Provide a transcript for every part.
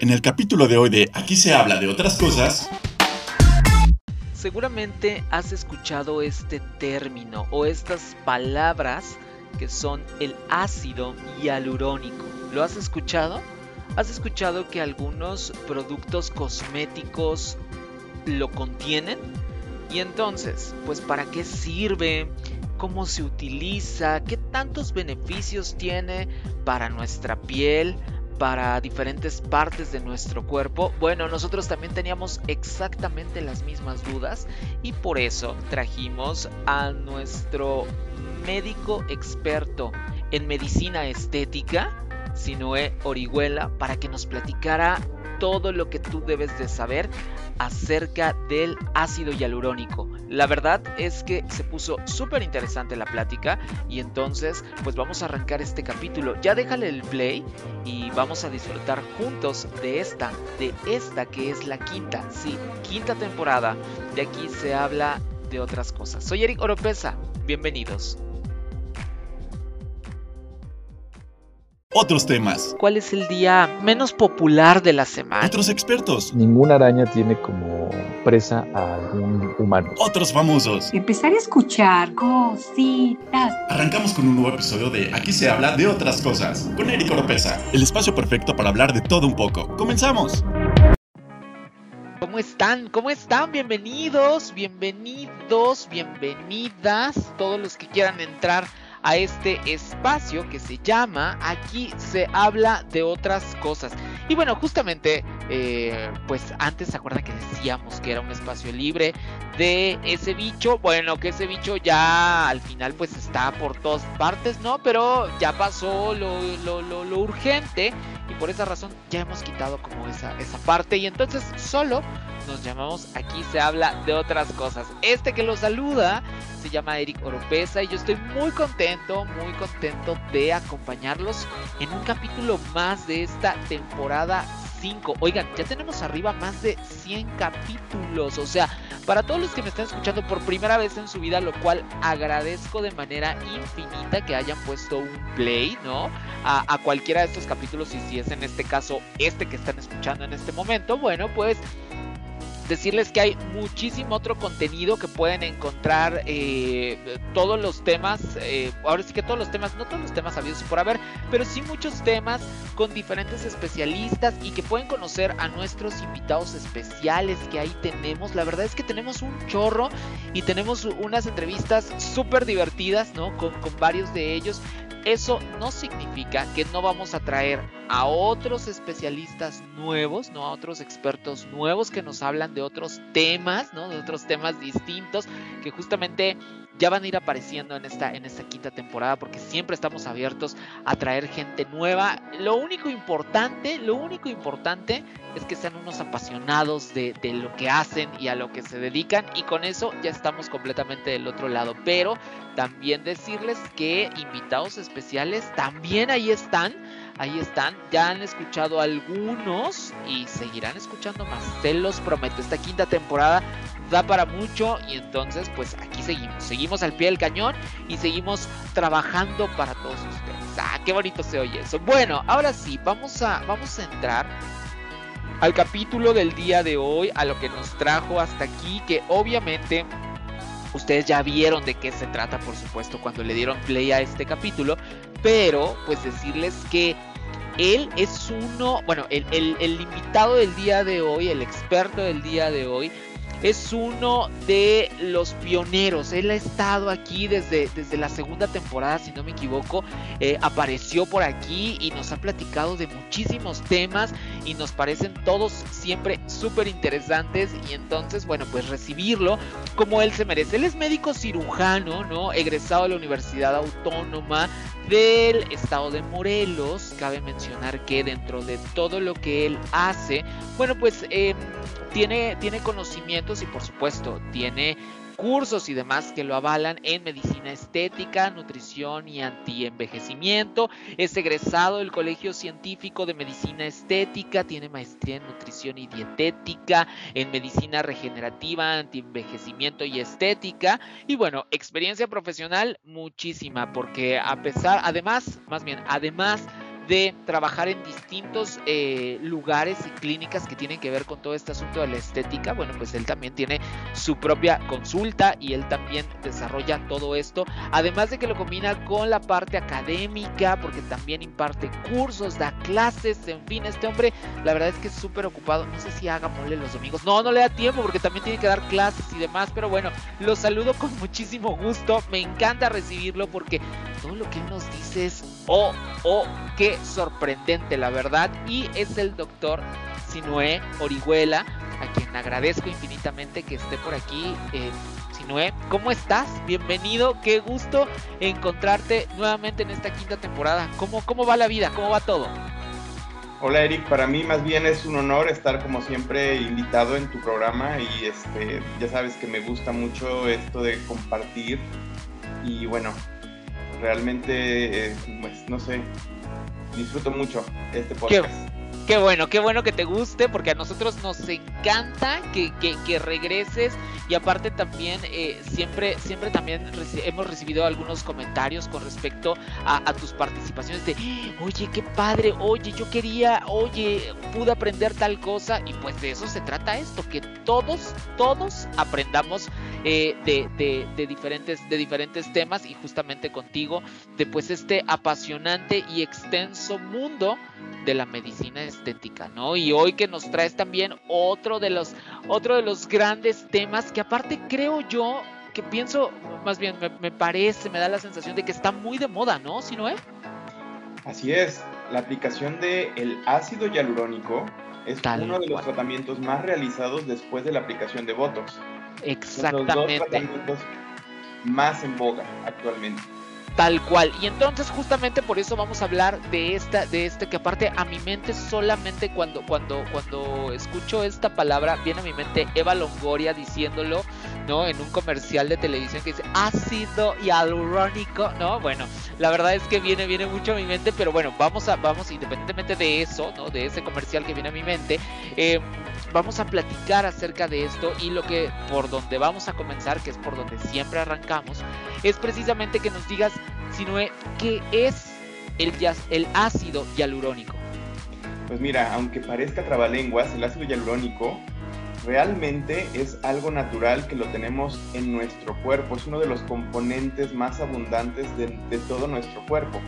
En el capítulo de hoy de Aquí se habla de otras cosas, Seguramente has escuchado este término o estas palabras que son el ácido hialurónico. ¿Lo has escuchado? ¿Has escuchado que algunos productos cosméticos lo contienen? Y entonces, pues ¿para qué sirve? ¿Cómo se utiliza? ¿Qué tantos beneficios tiene para nuestra piel? Para diferentes partes de nuestro cuerpo? Bueno, nosotros también teníamos exactamente las mismas dudas y por eso trajimos a nuestro médico experto en medicina estética, Sinoé Orihuela, para que nos platicara todo lo que tú debes de saber acerca del ácido hialurónico. La verdad es que se puso súper interesante la plática y entonces pues vamos a arrancar este capítulo. Ya déjale el play y vamos a disfrutar juntos de esta, de esta que es la quinta, sí, quinta temporada. De aquí se habla de otras cosas. Soy Eric Oropesa, bienvenidos. Otros temas, ¿Cuál es el día menos popular de la semana? otros expertos, Ninguna araña tiene como presa a algún humano. otros famosos. Empezar a escuchar cositas. Arrancamos con un nuevo episodio de Aquí se habla de otras cosas, con Eric Oropesa, el espacio perfecto para hablar de todo un poco. ¡Comenzamos! ¿Cómo están? ¿Cómo están? Bienvenidos, bienvenidos, bienvenidas, todos los que quieran entrar a este espacio que se llama Aquí se habla de otras cosas. Y bueno, justamente, eh, pues antes se acuerdan que decíamos que era un espacio libre de ese bicho. Bueno, que ese bicho ya al final pues está por todas partes, ¿no? Pero ya pasó lo, lo, lo, lo urgente y por esa razón ya hemos quitado como esa, esa parte y entonces solo nos llamamos Aquí se habla de otras cosas. Este que lo saluda se llama Eric Oropesa y yo estoy muy contento, muy contento de acompañarlos en un capítulo más de esta temporada 5. Oigan, ya tenemos arriba más de 100 capítulos, o sea, para todos los que me están escuchando por primera vez en su vida, lo cual agradezco de manera infinita que hayan puesto un play, ¿no? A, a cualquiera de estos capítulos y si es en este caso este que están escuchando en este momento, bueno, pues decirles que hay muchísimo otro contenido que pueden encontrar eh, todos los temas eh, ahora sí que todos los temas no todos los temas habidos por haber pero sí muchos temas con diferentes especialistas y que pueden conocer a nuestros invitados especiales que ahí tenemos. La verdad es que tenemos un chorro y tenemos unas entrevistas súper divertidas no con varios de ellos eso no significa que no vamos a traer a otros especialistas nuevos, ¿no? A otros expertos nuevos que nos hablan de otros temas, ¿no? De otros temas distintos que justamente ya van a ir apareciendo en esta, en esta quinta temporada porque siempre estamos abiertos a traer gente nueva. Lo único importante, lo único importante es que sean unos apasionados de, de lo que hacen y a lo que se dedican y con eso ya estamos completamente del otro lado. Pero también decirles que invitados especiales también ahí están ahí están. Ya han escuchado algunos y seguirán escuchando más. Se los prometo. Esta quinta temporada da para mucho y entonces pues aquí seguimos. Seguimos al pie del cañón y seguimos trabajando para todos ustedes. Ah, qué bonito se oye eso. Bueno, ahora sí, vamos a, vamos a entrar al capítulo del día de hoy, a lo que nos trajo hasta aquí, que obviamente ustedes ya vieron de qué se trata, por supuesto, cuando le dieron play a este capítulo, pero pues decirles que él es uno, bueno, el, el, el, invitado del día de hoy, el experto del día de hoy, es uno de los pioneros. Él ha estado aquí desde, desde la segunda temporada, si no me equivoco. Eh, apareció por aquí y nos ha platicado de muchísimos temas y nos parecen todos siempre súper interesantes. Y entonces, bueno, pues recibirlo como él se merece. Él es médico cirujano, ¿no? Egresado de la Universidad Autónoma del estado de Morelos. Cabe mencionar que dentro de todo lo que él hace, bueno, pues eh, tiene, tiene conocimientos y por supuesto tiene cursos y demás que lo avalan en medicina estética, nutrición y antienvejecimiento. Es egresado del Colegio Científico de Medicina Estética, tiene maestría en nutrición y dietética, en medicina regenerativa, antienvejecimiento y estética. Y bueno, experiencia profesional muchísima, porque a pesar, además, más bien, además de trabajar en distintos eh, lugares y clínicas que tienen que ver con todo este asunto de la estética. Bueno, pues él también tiene su propia consulta y él también desarrolla todo esto. Además de que lo combina con la parte académica, porque también imparte cursos, da clases, en fin, este hombre la verdad es que es súper ocupado. No sé si haga mole los domingos. No, no le da tiempo porque también tiene que dar clases y demás. Pero bueno, lo saludo con muchísimo gusto. Me encanta recibirlo porque todo lo que él nos dice es, oh, oh, qué sorprendente, la verdad. Y es el doctor Sinué Orihuela, a quien agradezco infinitamente que esté por aquí. Eh, Sinué, ¿cómo estás? Bienvenido, qué gusto encontrarte nuevamente en esta quinta temporada. ¿Cómo, cómo va la vida? ¿Cómo va todo? Hola Eric, para mí más bien es un honor estar como siempre invitado en tu programa y este, ya sabes que me gusta mucho esto de compartir y bueno, realmente, eh, pues no sé, disfruto mucho este podcast. Qué bueno, qué bueno que te guste, porque a nosotros nos encanta que, que, regreses. Y aparte también eh, siempre, siempre también hemos recibido algunos comentarios con respecto a, tus participaciones de, oye, qué padre, oye, yo quería, oye, pude aprender tal cosa y pues de eso se trata esto, que todos, todos aprendamos eh, de, de, de, diferentes, de diferentes temas. Y justamente contigo, de pues este apasionante y extenso mundo de la medicina estética, ¿no? Y hoy que nos traes también otro de los, otro de los grandes temas que aparte creo yo que pienso, más bien me, parece, me da la sensación de que está muy de moda, ¿no? ¿Si no es? Así es, la aplicación del el ácido hialurónico es uno de los tratamientos más realizados después de la aplicación de Botox. Exactamente. Los dos tratamientos más en boga actualmente. Tal cual. Y entonces justamente por eso vamos a hablar de esta, de este que aparte a mi mente solamente cuando, cuando, cuando escucho esta palabra viene a mi mente Eva Longoria diciéndolo, ¿no? En un comercial de televisión que dice ácido hialurónico, ¿no? Bueno, la verdad es que viene, viene mucho a mi mente, pero bueno, vamos a, vamos, independientemente de eso, ¿no? De ese comercial que viene a mi mente, eh, vamos a platicar acerca de esto y lo que por donde vamos a comenzar, que es por donde siempre arrancamos, es precisamente que nos digas, ¿qué es el, el ácido hialurónico? Pues mira, aunque parezca trabalenguas, el ácido hialurónico realmente es algo natural que lo tenemos en nuestro cuerpo, es uno de los componentes más abundantes de, de todo nuestro cuerpo.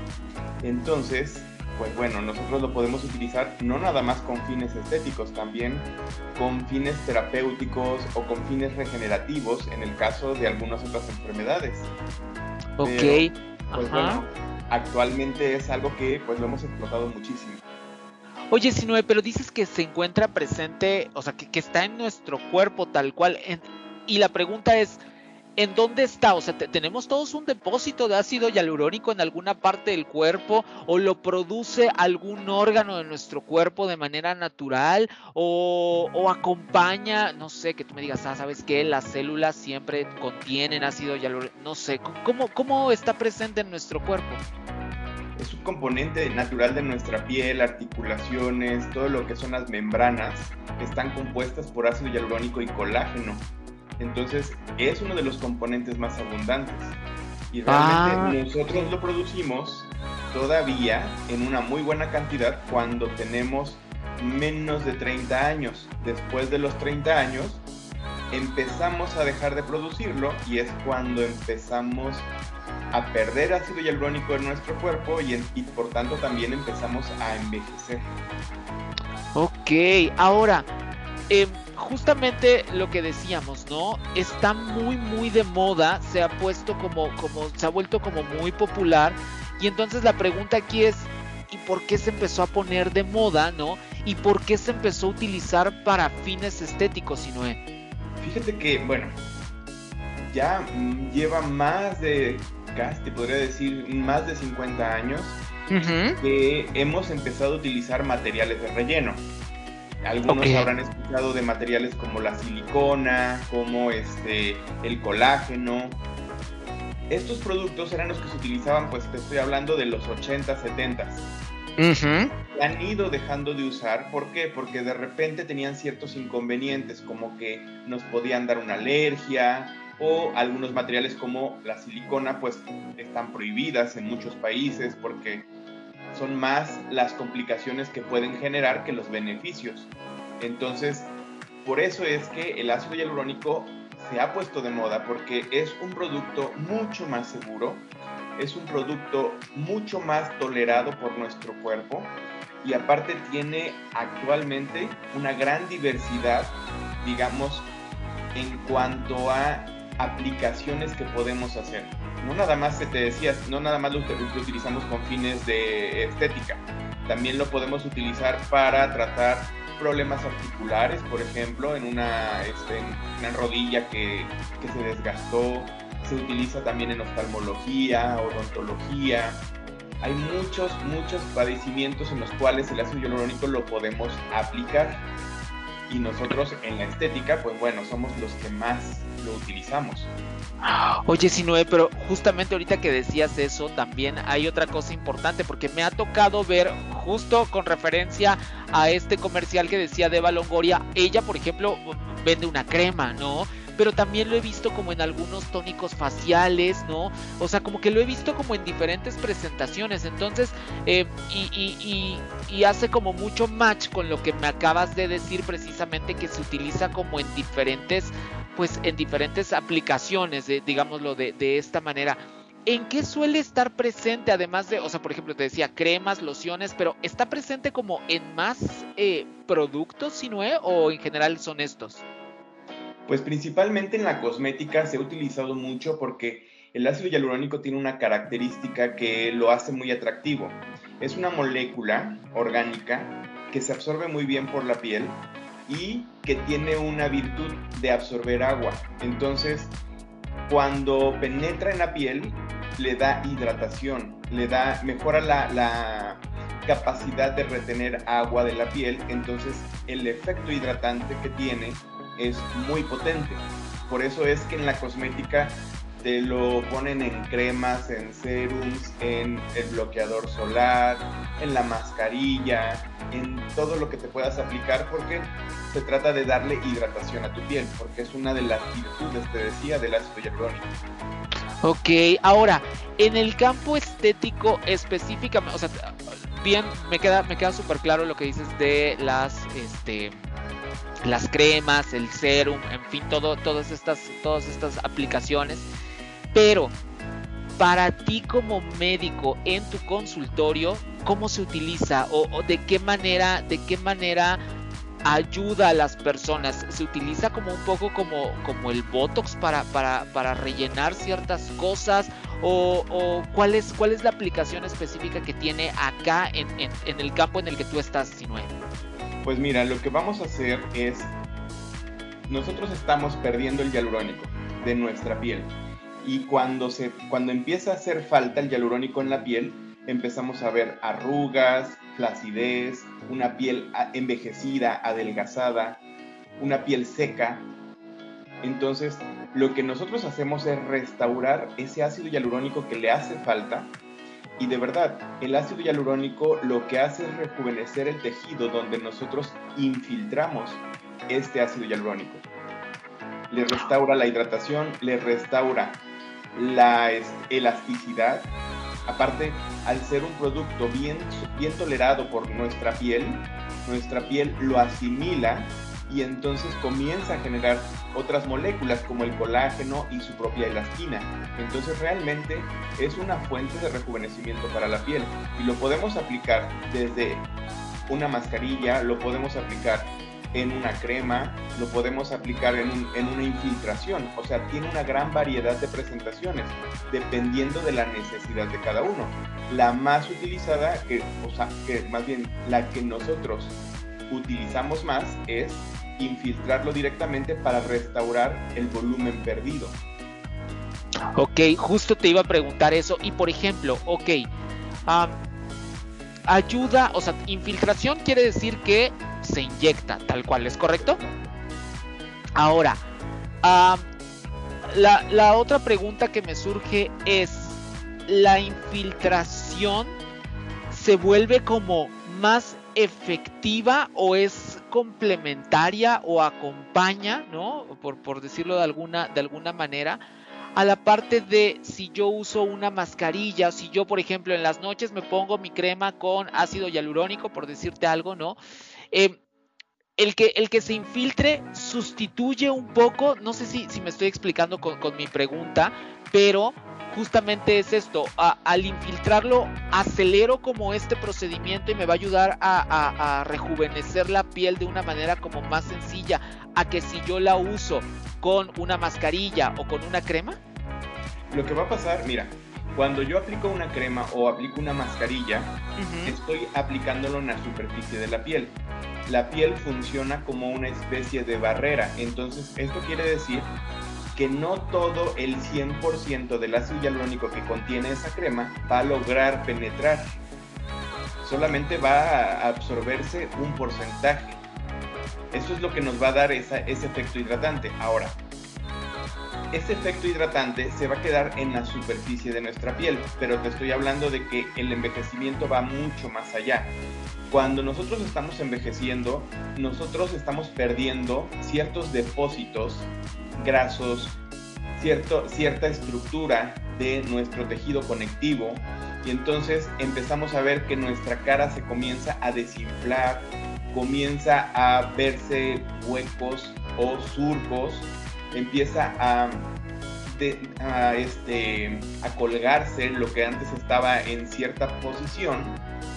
Entonces, pues bueno, nosotros lo podemos utilizar no nada más con fines estéticos, también con fines terapéuticos o con fines regenerativos en el caso de algunas otras enfermedades. Ok. Pues bueno, actualmente es algo que pues lo hemos explotado muchísimo. Oye, Sinue, pero dices que se encuentra presente, o sea, que, está en nuestro cuerpo tal cual. y la pregunta es, ¿En dónde está? O sea, ¿tenemos todos un depósito de ácido hialurónico en alguna parte del cuerpo? ¿O lo produce algún órgano de nuestro cuerpo de manera natural? ¿O, acompaña, no sé, que tú me digas, ah, ¿sabes qué? Las células siempre contienen ácido hialurónico. No sé, ¿cómo, cómo está presente en nuestro cuerpo? Es un componente natural de nuestra piel, articulaciones, todo lo que son las membranas, que están compuestas por ácido hialurónico y colágeno. Entonces es uno de los componentes más abundantes. Y realmente ah. nosotros lo producimos todavía en una muy buena cantidad cuando tenemos menos de 30 años. Después de los 30 años empezamos a dejar de producirlo y es cuando empezamos a perder ácido hialurónico en nuestro cuerpo y, y por tanto también empezamos a envejecer. Ok, ahora, eh, justamente lo que decíamos, ¿no? Está muy, muy de moda, se ha puesto como, como, se ha vuelto como muy popular. Y entonces la pregunta aquí es, ¿y por qué se empezó a poner de moda, ¿no? ¿Y por qué se empezó a utilizar para fines estéticos, Sinoé? Fíjate que, bueno, ya lleva más de, casi te podría decir, más de 50 años que hemos empezado a utilizar materiales de relleno. Algunos habrán escuchado de materiales como la silicona, como este, el colágeno. Estos productos eran los que se utilizaban, pues te estoy hablando de los 80, 70. s Han ido dejando de usar, ¿por qué? Porque de repente tenían ciertos inconvenientes, como que nos podían dar una alergia, o algunos materiales como la silicona, pues están prohibidas en muchos países porque son más las complicaciones que pueden generar que los beneficios. Entonces, por eso es que el ácido hialurónico se ha puesto de moda porque es un producto mucho más seguro, es un producto mucho más tolerado por nuestro cuerpo y aparte tiene actualmente una gran diversidad, digamos, en cuanto a aplicaciones que podemos hacer. No nada más, te decía, no nada más lo, utilizamos con fines de estética, también lo podemos utilizar para tratar problemas articulares, por ejemplo, en una, este, una rodilla que, que se desgastó, se utiliza también en oftalmología, odontología, hay muchos, muchos padecimientos en los cuales el ácido hialurónico lo podemos aplicar. Y nosotros en la estética, pues bueno, somos los que más lo utilizamos. Oye, Sinue, pero justamente ahorita que decías eso, también hay otra cosa importante, porque me ha tocado ver, justo con referencia a este comercial que decía de Longoria, ella, por ejemplo, vende una crema, ¿no? Pero también lo he visto como en algunos tónicos faciales, ¿no? O sea, como que lo he visto como en diferentes presentaciones, entonces, eh, y, hace como mucho match con lo que me acabas de decir precisamente que se utiliza como en diferentes, pues en diferentes aplicaciones, digámoslo de, de esta manera. ¿En qué suele estar presente, además de, o sea, por ejemplo, te decía cremas, lociones, pero está presente como en más eh, productos, si no es, o en general son estos? Pues principalmente en la cosmética se ha utilizado mucho porque el ácido hialurónico tiene una característica que lo hace muy atractivo. Es una molécula orgánica que se absorbe muy bien por la piel y que tiene una virtud de absorber agua. Entonces, cuando penetra en la piel, le da hidratación, le da, mejora la, la capacidad de retener agua de la piel. Entonces, el efecto hidratante que tiene es muy potente. Por eso es que en la cosmética te lo ponen en cremas, en serums, en el bloqueador solar, en la mascarilla, en todo lo que te puedas aplicar porque se trata de darle hidratación a tu piel, porque es una de las virtudes, te decía, del ácido hialurónico. Ok, ahora, en el campo estético específicamente, o sea, bien, me queda, me queda súper claro lo que dices de las, este, las cremas, el serum, en fin, todo, todas, estas, todas estas aplicaciones. Pero para ti como médico en tu consultorio, ¿cómo se utiliza o, de qué manera, de qué manera ayuda a las personas? ¿Se utiliza como un poco como, como el Botox para, para, para rellenar ciertas cosas? ¿O, cuál, es, cuál es la aplicación específica que tiene acá en, el campo en el que tú estás, Sinue? Pues mira, lo que vamos a hacer es, nosotros estamos perdiendo el hialurónico de nuestra piel y cuando, se, cuando empieza a hacer falta el hialurónico en la piel, empezamos a ver arrugas, flacidez, una piel envejecida, adelgazada, una piel seca. Entonces, lo que nosotros hacemos es restaurar ese ácido hialurónico que le hace falta y de verdad, el ácido hialurónico lo que hace es rejuvenecer el tejido donde nosotros infiltramos este ácido hialurónico. Le restaura la hidratación, le restaura la elasticidad. Aparte, al ser un producto bien, bien tolerado por nuestra piel, nuestra piel lo asimila y entonces comienza a generar otras moléculas como el colágeno y su propia elastina. Entonces realmente es una fuente de rejuvenecimiento para la piel y lo podemos aplicar desde una mascarilla, lo podemos aplicar en una crema, lo podemos aplicar en, una infiltración, o sea, tiene una gran variedad de presentaciones dependiendo de la necesidad de cada uno. La más utilizada, que, o sea, que más bien la que nosotros utilizamos más es infiltrarlo directamente para restaurar el volumen perdido. Ok, justo te iba a preguntar eso. Y por ejemplo, ok, ayuda, o sea, infiltración quiere decir que se inyecta, tal cual, ¿es correcto? Ahora, la, la otra pregunta que me surge es, ¿la infiltración se vuelve como más efectiva o es complementaria o acompaña, ¿no? Por, por decirlo de alguna, de alguna manera, a la parte de si yo uso una mascarilla, si yo, por ejemplo, en las noches me pongo mi crema con ácido hialurónico, por decirte algo, ¿no? Eh, el que, el que se infiltre sustituye un poco, no sé si, si me estoy explicando con, con mi pregunta, pero justamente es esto, al infiltrarlo acelero como este procedimiento y me va a ayudar a, rejuvenecer la piel de una manera como más sencilla a que si yo la uso con una mascarilla o con una crema? Lo que va a pasar, mira, cuando yo aplico una crema o aplico una mascarilla, estoy aplicándolo en la superficie de la piel. La piel funciona como una especie de barrera, entonces esto quiere decir que no todo el 100% del ácido hialurónico que contiene esa crema va a lograr penetrar. Solamente va a absorberse un porcentaje. Eso es lo que nos va a dar ese efecto hidratante. Ahora, ese efecto hidratante se va a quedar en la superficie de nuestra piel, pero te estoy hablando de que el envejecimiento va mucho más allá. Cuando nosotros estamos envejeciendo, nosotros estamos perdiendo ciertos depósitos grasos, cierto, cierta estructura de nuestro tejido conectivo y entonces empezamos a ver que nuestra cara se comienza a desinflar, comienza a verse huecos o surcos, empieza a, a, este, a colgarse lo que antes estaba en cierta posición,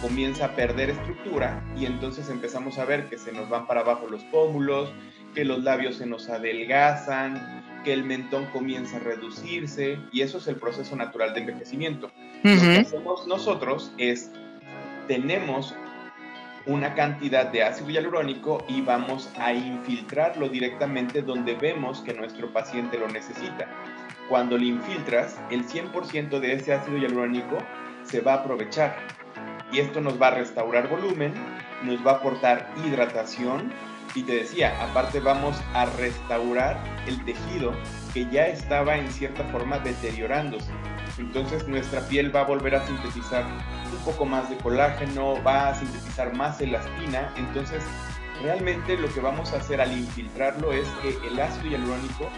comienza a perder estructura y entonces empezamos a ver que se nos van para abajo los pómulos, que los labios se nos adelgazan, que el mentón comienza a reducirse y eso es el proceso natural de envejecimiento. Lo que hacemos nosotros es, tenemos una cantidad de ácido hialurónico y vamos a infiltrarlo directamente donde vemos que nuestro paciente lo necesita. Cuando le infiltras, el 100% de ese ácido hialurónico se va a aprovechar y esto nos va a restaurar volumen, nos va a aportar hidratación y te decía, aparte vamos a restaurar el tejido que ya estaba en cierta forma deteriorándose. Entonces nuestra piel va a volver a sintetizar poco más de colágeno, va a sintetizar más elastina. Entonces realmente lo que vamos a hacer al infiltrarlo es que el ácido hialurónico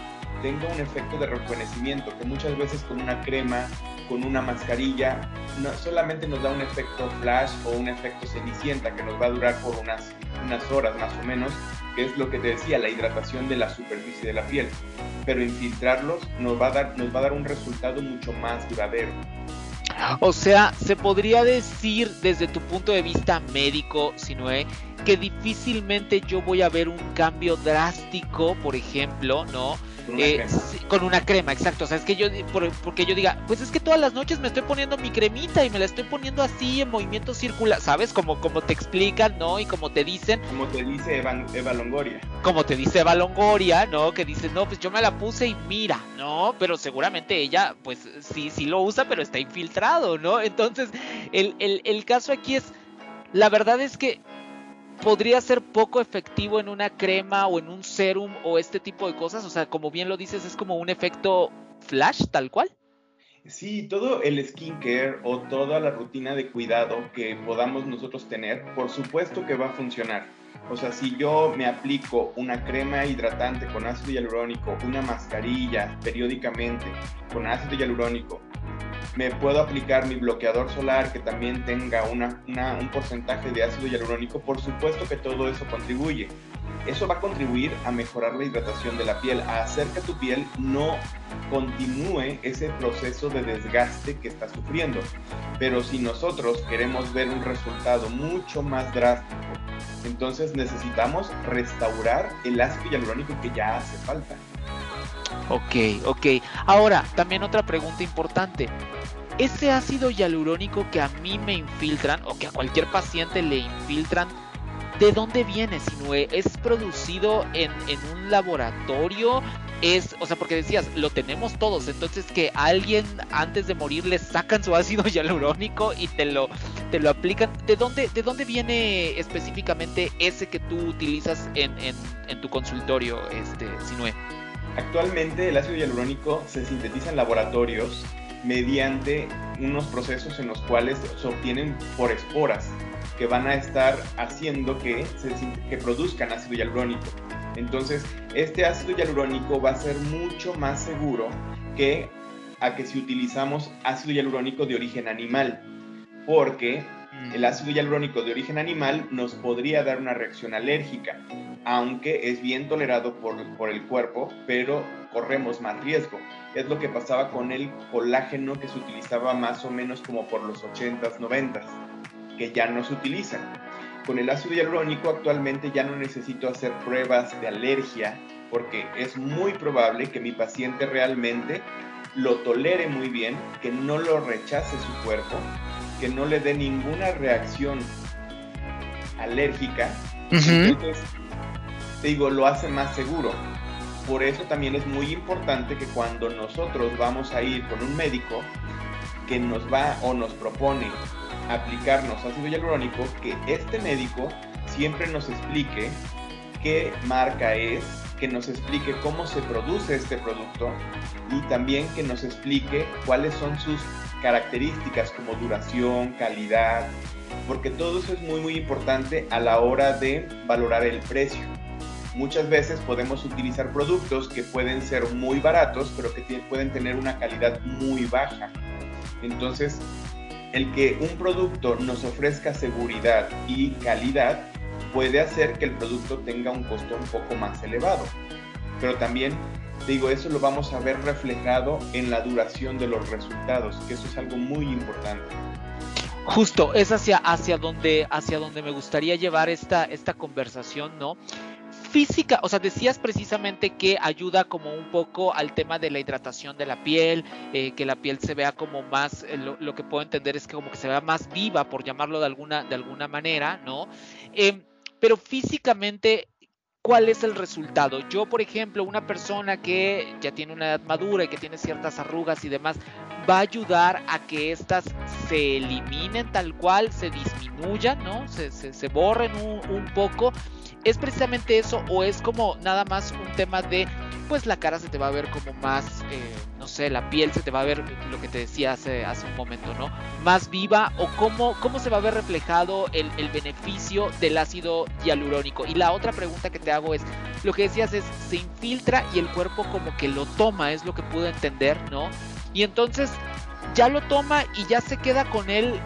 tenga un efecto de rejuvenecimiento, que muchas veces con una crema, con una mascarilla, no, solamente nos da un efecto flash o un efecto cenicienta que nos va a durar por unas, unas horas más o menos, que es lo que te decía, la hidratación de la superficie de la piel. Pero infiltrarlos nos va a dar, nos va a dar un resultado mucho más duradero. O sea, se podría decir desde tu punto de vista médico, Sinoé, que difícilmente yo voy a ver un cambio drástico, por ejemplo, ¿no? Eh, con una, crema. exacto. O sea, es que yo, porque yo diga, pues es que todas las noches me estoy poniendo mi cremita y me la estoy poniendo así en movimiento circular, ¿sabes? Como, como te explican, ¿no? Y como te dicen. Como te dice Eva, Longoria. Como te dice Eva Longoria, ¿no? Que dice, no, pues yo me la puse y mira, ¿no? Pero seguramente ella, pues sí, sí lo usa, pero está infiltrado, ¿no? Entonces, el, el, el caso aquí es, la verdad es que podría ser poco efectivo en una crema o en un serum o este tipo de cosas? O sea, como bien lo dices, es como un efecto flash tal cual. Sí, todo el skincare o toda la rutina de cuidado que podamos nosotros tener, por supuesto que va a funcionar. O sea, si yo me aplico una crema hidratante con ácido hialurónico, una mascarilla periódicamente con ácido hialurónico, me puedo aplicar mi bloqueador solar que también tenga un porcentaje de ácido hialurónico, por supuesto que todo eso contribuye. Eso va a contribuir a mejorar la hidratación de la piel, a hacer que tu piel no continúe ese proceso de desgaste que está sufriendo. Pero si nosotros queremos ver un resultado mucho más drástico, entonces necesitamos restaurar el ácido hialurónico que ya hace falta. Ok, ok. Ahora, también otra pregunta importante. Ese ácido hialurónico que a mí me infiltran o que a cualquier paciente le infiltran, ¿de dónde viene, Sinue? ¿Es producido en, en un laboratorio? es, o sea, porque decías, lo tenemos todos, entonces que alguien antes de morir le sacan su ácido hialurónico y te lo, te lo aplican. ¿De dónde, ¿De dónde viene específicamente ese que tú utilizas en, en, en tu consultorio, este, Sinue? Actualmente el ácido hialurónico se sintetiza en laboratorios mediante unos procesos en los cuales se obtienen por esporas que van a estar haciendo que, se, que produzcan ácido hialurónico. Entonces, este ácido hialurónico va a ser mucho más seguro que a que si utilizamos ácido hialurónico de origen animal, porque el ácido hialurónico de origen animal nos podría dar una reacción alérgica, aunque es bien tolerado por, por, el cuerpo, pero corremos más riesgo. Es lo que pasaba con el colágeno que se utilizaba más o menos como por los 80s, 90s, que ya no se utiliza. Con el ácido hialurónico actualmente ya no necesito hacer pruebas de alergia porque es muy probable que mi paciente realmente lo tolere muy bien, que no lo rechace su cuerpo, que no le dé ninguna reacción alérgica. Entonces, te digo, lo hace más seguro. Por eso también es muy importante que cuando nosotros vamos a ir con un médico que nos va o nos propone aplicarnos ácido hialurónico, que este médico siempre nos explique qué marca es, que nos explique cómo se produce este producto y también que nos explique cuáles son sus características como duración, calidad, porque todo eso es muy muy importante a la hora de valorar el precio. Muchas veces podemos utilizar productos que pueden ser muy baratos, pero que pueden tener una calidad muy baja. Entonces, el que un producto nos ofrezca seguridad y calidad puede hacer que el producto tenga un costo un poco más elevado. Pero también, digo, eso lo vamos a ver reflejado en la duración de los resultados, que eso es algo muy importante. Justo, es hacia, hacia, donde, hacia me gustaría llevar esta, esta conversación, ¿no? Física, o sea, decías precisamente que ayuda como un poco al tema de la hidratación de la piel, eh, que la piel se vea como más, eh, lo, que puedo entender es que como que se vea más viva, por llamarlo de alguna, de alguna manera, ¿no? Em, pero físicamente, ¿cuál es el resultado? Yo, por ejemplo, una persona que ya tiene una edad madura y que tiene ciertas arrugas y demás, va a ayudar a que estas se eliminen tal cual, se disminuyan, ¿no? Se, se, borren un poco ¿Es precisamente eso o es como nada más un tema de, pues la cara se te va a ver como más, eh, no sé, la piel se te va a ver, lo que te decía hace, hace un momento, ¿no? Más viva o cómo, cómo se va a ver reflejado el, el beneficio del ácido hialurónico? Y la otra pregunta que te hago es, lo que decías es, se infiltra y el cuerpo como que lo toma, es lo que pude entender, ¿no? Y entonces ya lo toma y ya se queda con él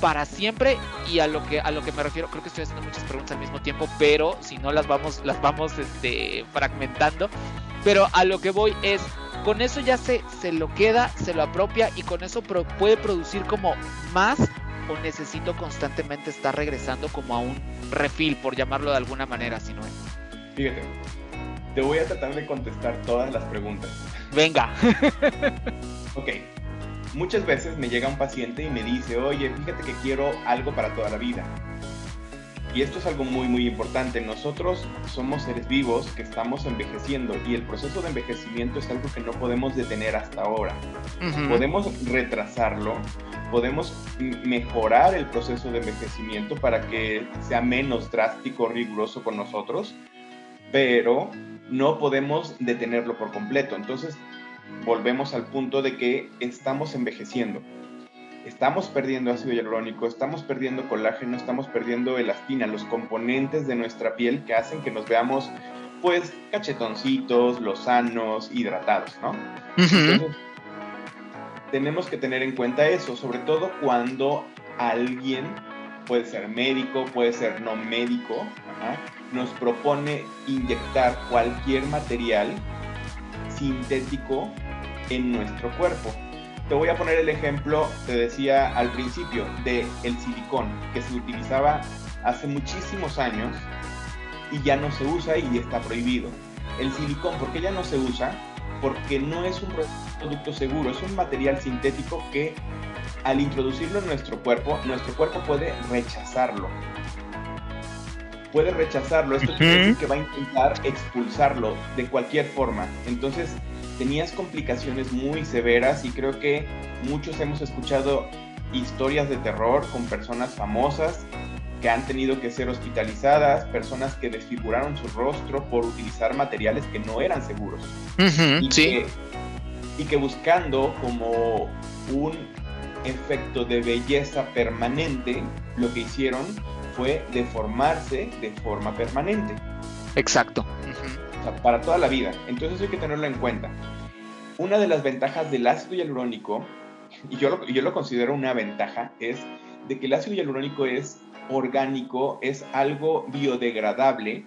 para siempre. Y a lo que a lo que me refiero creo que estoy haciendo muchas preguntas al mismo tiempo pero si no las vamos las vamos este, fragmentando. Pero a lo que voy es con eso ya se se lo queda se lo apropia y con eso puede producir como más o necesito constantemente estar regresando como a un refil por llamarlo de alguna manera si no es. Fíjate te voy a tratar de contestar todas las preguntas venga ok Muchas veces me llega un paciente y me dice, oye, fíjate que quiero algo para toda la vida. Y esto es algo muy, muy importante. Nosotros somos seres vivos que estamos envejeciendo y el proceso de envejecimiento es algo que no podemos detener hasta ahora. Podemos retrasarlo, podemos mejorar el proceso de envejecimiento para que sea menos drástico, riguroso con nosotros, pero no podemos detenerlo por completo. Entonces, volvemos al punto de que estamos envejeciendo. Estamos perdiendo ácido hialurónico, estamos perdiendo colágeno, estamos perdiendo elastina, los componentes de nuestra piel que hacen que nos veamos pues cachetoncitos, lozanos, hidratados, ¿no? tenemos que tener en cuenta eso, sobre todo cuando alguien, puede ser médico, puede ser no médico, nos propone inyectar cualquier material sintético en nuestro cuerpo. Te voy a poner el ejemplo, te decía al principio, de el silicón, que se utilizaba hace muchísimos años y ya no se usa y está prohibido. El silicón, ¿por qué ya no se usa? Porque no es un producto seguro, es un material sintético que al introducirlo en nuestro cuerpo, nuestro cuerpo puede rechazarlo. Puede rechazarlo, esto quiere decir que va a intentar expulsarlo de cualquier forma. Entonces, tenías complicaciones muy severas y creo que muchos hemos escuchado historias de terror con personas famosas que han tenido que ser hospitalizadas, personas que desfiguraron su rostro por utilizar materiales que no eran seguros. y, que, y que buscando como un efecto de belleza permanente, lo que hicieron fue deformarse de forma permanente. Exacto para toda la vida. Entonces hay que tenerlo en cuenta. una de las ventajas del ácido hialurónico, y yo lo, yo lo considero una ventaja, es de que el ácido hialurónico es orgánico, es algo biodegradable.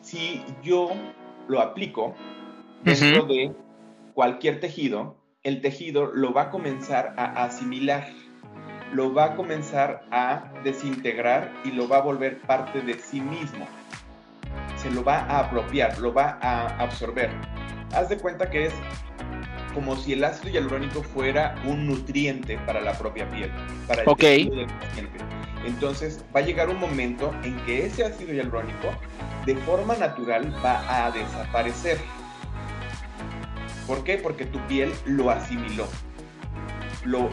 Si yo lo aplico dentro de cualquier tejido, el tejido lo va a comenzar a asimilar, lo va a comenzar a desintegrar y lo va a volver parte de sí mismo. Se lo va a apropiar, lo va a absorber. Haz de cuenta que es como si el ácido hialurónico fuera un nutriente para la propia piel, para el tejido del paciente. Entonces va a llegar un momento en que ese ácido hialurónico de forma natural va a desaparecer. ¿Por qué? Porque tu piel lo asimiló. Lo,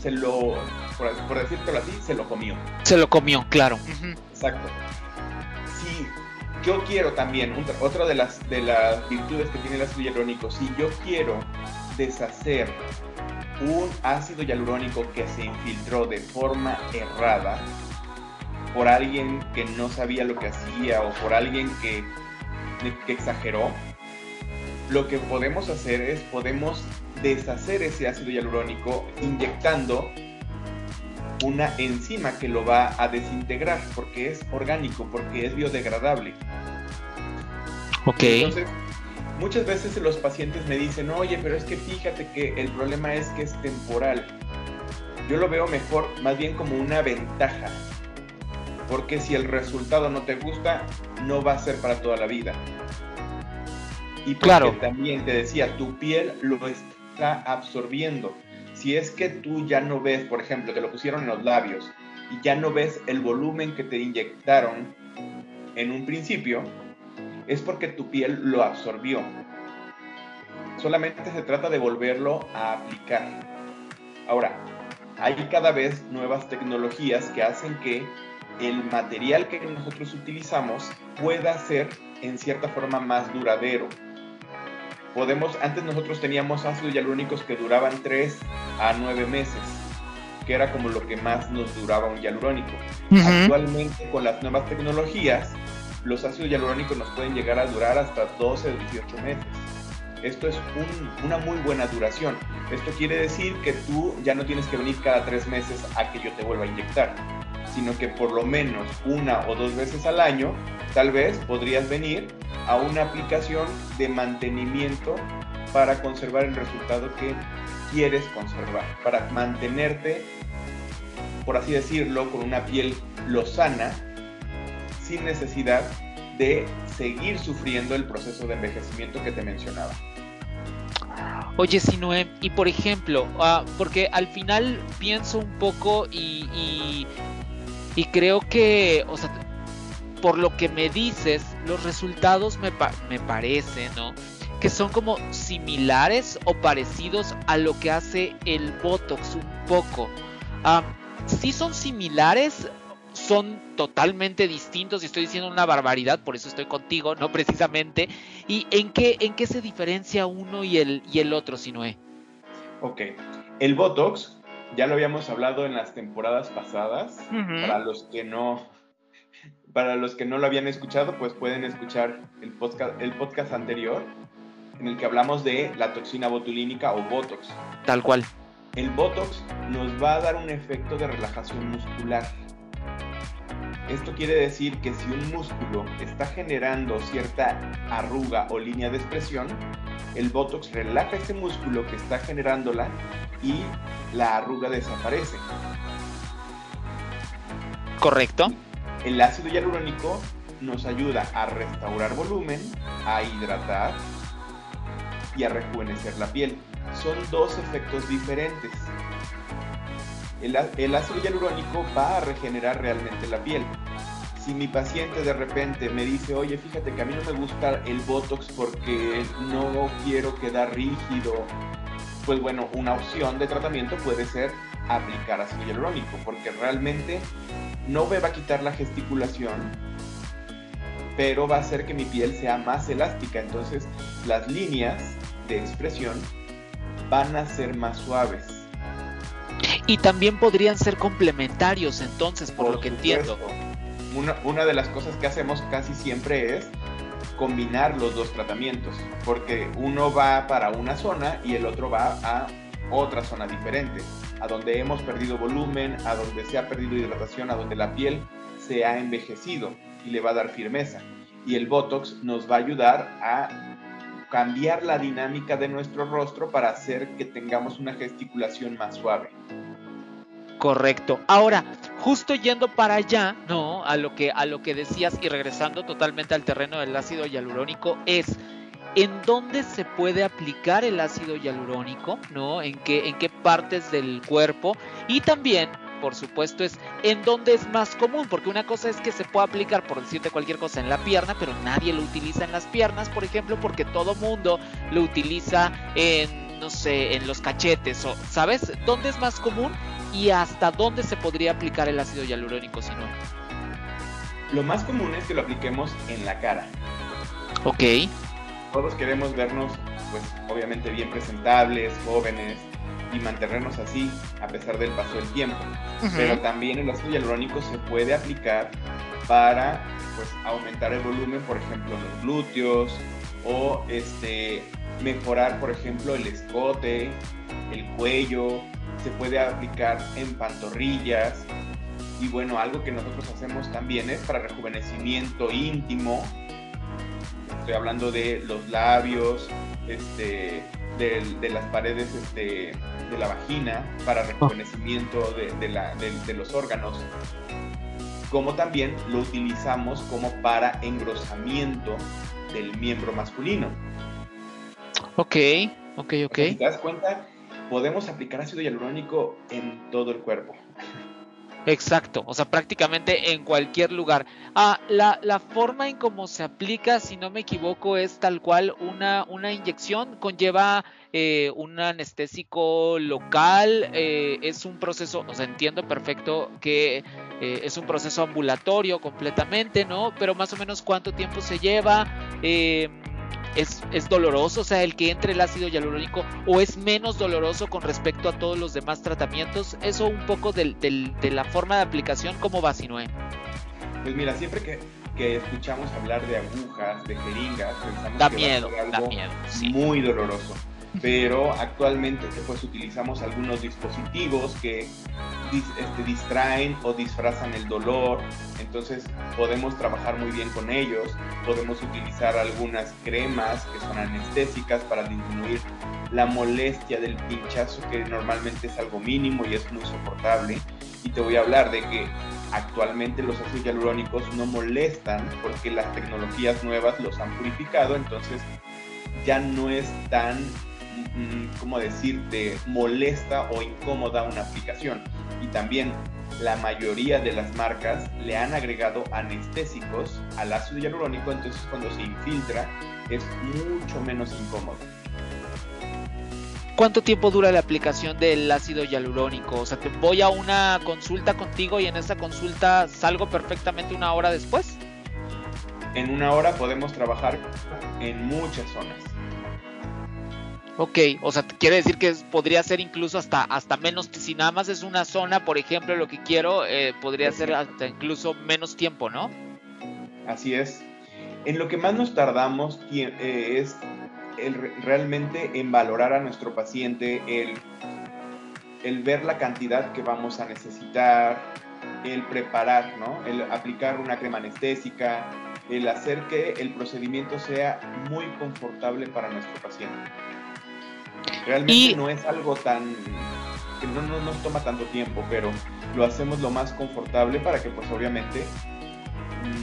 se lo, por, por decirlo así, se lo comió. Se lo comió, claro. Exacto. Si yo quiero también, otra de las, de las virtudes que tiene el ácido hialurónico, si yo quiero deshacer un ácido hialurónico que se infiltró de forma errada por alguien que no sabía lo que hacía o por alguien que, que exageró, lo que podemos hacer es podemos deshacer ese ácido hialurónico inyectando una enzima que lo va a desintegrar porque es orgánico, porque es biodegradable. Ok. Entonces, muchas veces los pacientes me dicen, oye, pero es que fíjate que el problema es que es temporal. Yo lo veo mejor, más bien como una ventaja. Porque si el resultado no te gusta, no va a ser para toda la vida. Y porque Claro. también te decía, tu piel lo está absorbiendo. Si es que tú ya no ves, por ejemplo, te lo pusieron en los labios y ya no ves el volumen que te inyectaron en un principio, es porque tu piel lo absorbió. Solamente se trata de volverlo a aplicar. Ahora, hay cada vez nuevas tecnologías que hacen que el material que nosotros utilizamos pueda ser en cierta forma más duradero. Podemos, antes nosotros teníamos ácidos hialurónicos que duraban 3 a 9 meses, que era como lo que más nos duraba un hialurónico. Actualmente con las nuevas tecnologías, los ácidos hialurónicos nos pueden llegar a durar hasta 12 o 18 meses. Esto es un- una muy buena duración. Esto quiere decir que tú ya no tienes que venir cada tres meses a que yo te vuelva a inyectar, sino que por lo menos una o dos veces al año, tal vez podrías venir a una aplicación de mantenimiento para conservar el resultado que quieres conservar, para mantenerte, por así decirlo, con una piel lozana, sin necesidad de seguir sufriendo el proceso de envejecimiento que te mencionaba. Oye, Sinoé, y por ejemplo, ah, porque al final pienso un poco y, y creo que, o sea, por lo que me dices, los resultados me, me parece, ¿no? Que son como similares o parecidos a lo que hace el Botox un poco. Ah, sí son similares, son totalmente distintos y estoy diciendo una barbaridad, por eso estoy contigo, ¿no? Precisamente. ¿Y en qué, en qué se diferencia uno y el, y el otro, Sinoé? Ok, el Botox, ya lo habíamos hablado en las temporadas pasadas, para los que no para los que no lo habían escuchado, pues pueden escuchar el podcast, el podcast anterior en el que hablamos de la toxina botulínica o Botox. Tal cual. El Botox nos va a dar un efecto de relajación muscular. Esto quiere decir que si un músculo está generando cierta arruga o línea de expresión, el Botox relaja ese músculo que está generándola y la arruga desaparece. Correcto. El ácido hialurónico nos ayuda a restaurar volumen, a hidratar y a rejuvenecer la piel. Son dos efectos diferentes. El, el ácido hialurónico va a regenerar realmente la piel. Si mi paciente de repente me dice, oye, fíjate que a mí no me gusta el Botox porque no quiero quedar rígido, pues bueno, una opción de tratamiento puede ser aplicar ácido hialurónico, porque realmente no me va a quitar la gesticulación, pero va a hacer que mi piel sea más elástica. Entonces las líneas de expresión van a ser más suaves. Y también podrían ser complementarios entonces, por, lo que supuesto. entiendo. Una, de las cosas que hacemos casi siempre es combinar los dos tratamientos, porque uno va para una zona y el otro va a otra zona diferente, a donde hemos perdido volumen, a donde se ha perdido hidratación, a donde la piel se ha envejecido y le va a dar firmeza. Y el Botox nos va a ayudar a cambiar la dinámica de nuestro rostro para hacer que tengamos una gesticulación más suave. Correcto. Ahora, justo yendo para allá, ¿no? A lo que a lo que decías y regresando totalmente al terreno del ácido hialurónico es en dónde se puede aplicar el ácido hialurónico, ¿no? En qué en qué partes del cuerpo y también por supuesto, es en dónde es más común, porque una cosa es que se puede aplicar, por decirte cualquier cosa, en la pierna, pero nadie lo utiliza en las piernas, por ejemplo, porque todo mundo lo utiliza en, no sé, en los cachetes, o, ¿sabes? ¿Dónde es más común? y hasta dónde se podría aplicar el ácido hialurónico si no? Lo más común es que lo apliquemos en la cara. Ok. Todos queremos vernos, pues obviamente bien presentables, jóvenes y mantenernos así a pesar del paso del tiempo. Pero también el ácido hialurónico se puede aplicar para pues aumentar el volumen, por ejemplo, en los glúteos o este mejorar, por ejemplo, el escote, el cuello, se puede aplicar en pantorrillas. Y bueno, algo que nosotros hacemos también es para rejuvenecimiento íntimo. Estoy hablando de los labios, este, de, las paredes este, de la vagina, para rejuvenecimiento de, de los órganos. Como también lo utilizamos como para engrosamiento del miembro masculino. Ok, ok, ok. ¿Te das cuenta? podemos aplicar ácido hialurónico en todo el cuerpo. Exacto, o sea, prácticamente en cualquier lugar. Ah, la, la, forma en cómo se aplica, si no me equivoco, es tal cual una, una inyección, conlleva eh, un anestésico local, eh, es un proceso, o sea, entiendo perfecto que eh, es un proceso ambulatorio completamente, ¿no? Pero más o menos cuánto tiempo se lleva. Eh, es, doloroso, o sea, el que entre el ácido hialurónico o es menos doloroso con respecto a todos los demás tratamientos. Eso un poco de la forma de aplicación, ¿cómo va, Sinue? Pues mira, siempre que, escuchamos hablar de agujas, de jeringas, pensamos da que miedo, algo da miedo, muy doloroso pero actualmente pues utilizamos algunos dispositivos que este, distraen o disfrazan el dolor, entonces podemos trabajar muy bien con ellos, podemos utilizar algunas cremas que son anestésicas para disminuir la molestia del pinchazo que normalmente es algo mínimo y es muy soportable. Y te voy a hablar de que actualmente los ácidos hialurónicos no molestan porque las tecnologías nuevas los han purificado, entonces ya no es tan ¿cómo decirte?, molesta o incómoda una aplicación. Y también la mayoría de las marcas le han agregado anestésicos al ácido hialurónico, entonces cuando se infiltra es mucho menos incómodo. ¿Cuánto tiempo dura la aplicación del ácido hialurónico? O sea, te voy a una consulta contigo y en esa consulta salgo perfectamente una hora después. En una hora podemos trabajar en muchas zonas. Ok, o sea, quiere decir que podría ser incluso hasta, hasta menos, si nada más es una zona, por ejemplo, lo que quiero, eh, podría ser hasta incluso menos tiempo, ¿no? Así es. En lo que más nos tardamos eh, es realmente en valorar a nuestro paciente, el, el ver la cantidad que vamos a necesitar, el preparar, ¿no? El aplicar una crema anestésica, el hacer que el procedimiento sea muy confortable para nuestro paciente. Realmente no es algo tan que no, nos toma tanto tiempo, pero lo hacemos lo más confortable para que pues obviamente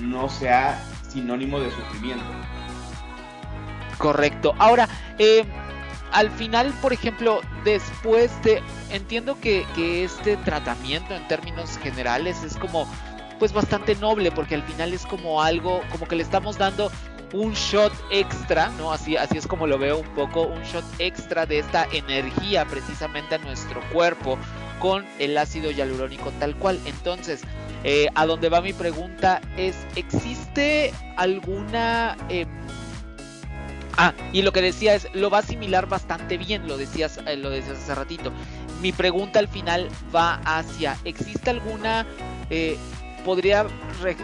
no sea sinónimo de sufrimiento. Correcto. Ahora, eh, al final, por ejemplo, después de... Entiendo que, que, este tratamiento en términos generales es como pues bastante noble porque al final es como algo, como que le estamos dando un shot extra, ¿no? Así, así es como lo veo un poco, un shot extra de esta energía precisamente a nuestro cuerpo con el ácido hialurónico tal cual. Entonces, eh, a donde va mi pregunta es, ¿existe alguna... Em, ah, y lo que decía es, lo va a asimilar bastante bien, lo decías, eh, lo decías hace ratito. Mi pregunta al final va hacia, ¿existe alguna... Eh, podría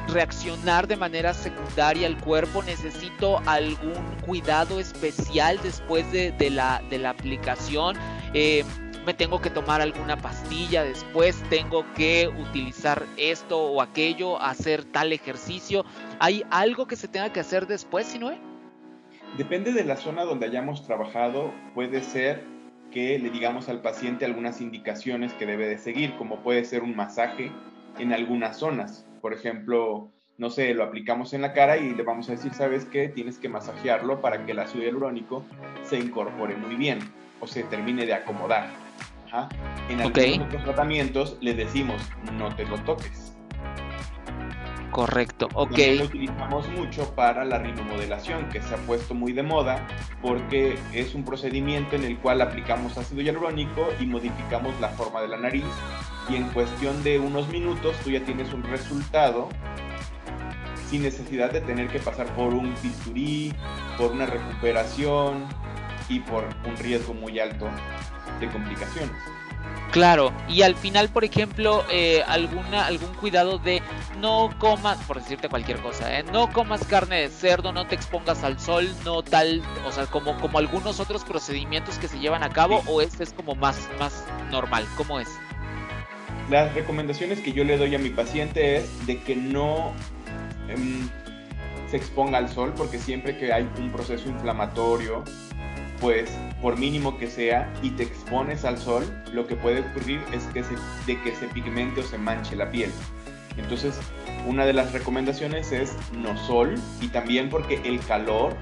reaccionar de manera secundaria el cuerpo, necesito algún cuidado especial después de, la, aplicación. Eh, me tengo que tomar alguna pastilla después, tengo que utilizar esto o aquello, hacer tal ejercicio. ¿Hay algo que se tenga que hacer después, Sinoe? Depende de la zona donde hayamos trabajado, puede ser que le digamos al paciente algunas indicaciones que debe de seguir, como puede ser un masaje en algunas zonas. Por ejemplo, no sé, lo aplicamos en la cara y le vamos a decir, ¿sabes qué? Tienes que masajearlo para que el ácido hialurónico se incorpore muy bien o se termine de acomodar. En algunos otros tratamientos le decimos, no te lo toques. Correcto, ok. lo utilizamos mucho para la rinomodelación, que se ha puesto muy de moda porque es un procedimiento en el cual aplicamos ácido hialurónico y modificamos la forma de la nariz y en cuestión de unos minutos tú ya tienes un resultado sin necesidad de tener que pasar por un bisturí, por una recuperación y por un riesgo muy alto de complicaciones. Claro, y al final, por ejemplo, eh, alguna, algún cuidado de no comas, por decirte cualquier cosa, ¿eh? no comas carne de cerdo, no te expongas al sol, no tal, o sea, como, como algunos otros procedimientos que se llevan a cabo, o este es como más, más normal, ¿cómo es? Las recomendaciones que yo le doy a mi paciente es de que no em, se exponga al sol, porque siempre que hay un proceso inflamatorio, pues por mínimo que sea, y te expones al sol, lo que puede ocurrir es que se, de que se pigmente o se manche la piel. Entonces, una de las recomendaciones es no sol y también porque el calor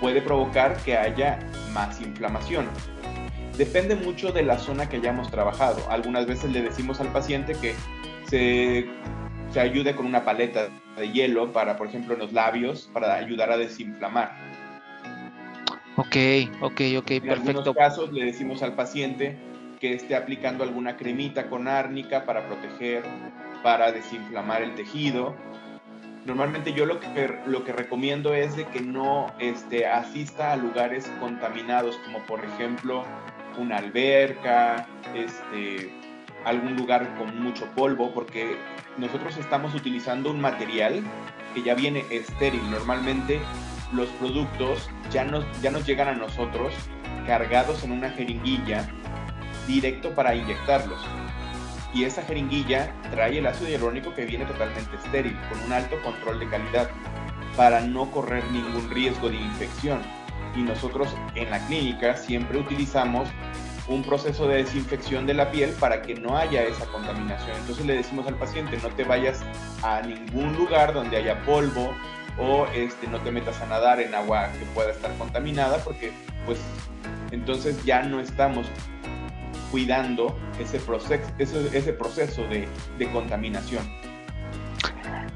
puede provocar que haya más inflamación. Depende mucho de la zona que hayamos trabajado. Algunas veces le decimos al paciente que se, se ayude con una paleta de hielo para, por ejemplo, en los labios, para ayudar a desinflamar Ok, ok, ok, en perfecto. En algunos casos le decimos al paciente que esté aplicando alguna cremita con árnica para proteger, para desinflamar el tejido. Normalmente yo lo que, lo que recomiendo es de que no este, asista a lugares contaminados, como por ejemplo una alberca, este, algún lugar con mucho polvo, porque nosotros estamos utilizando un material que ya viene estéril. Normalmente los productos ya nos, ya nos llegan a nosotros cargados en una jeringuilla directo para inyectarlos. Y esa jeringuilla trae el ácido hialurónico que viene totalmente estéril, con un alto control de calidad, para no correr ningún riesgo de infección. Y nosotros en la clínica siempre utilizamos un proceso de desinfección de la piel para que no haya esa contaminación. Entonces le decimos al paciente, no te vayas a ningún lugar donde haya polvo, o este, no te metas a nadar en agua que pueda estar contaminada porque pues entonces ya no estamos cuidando ese proceso, ese, proceso de, contaminación.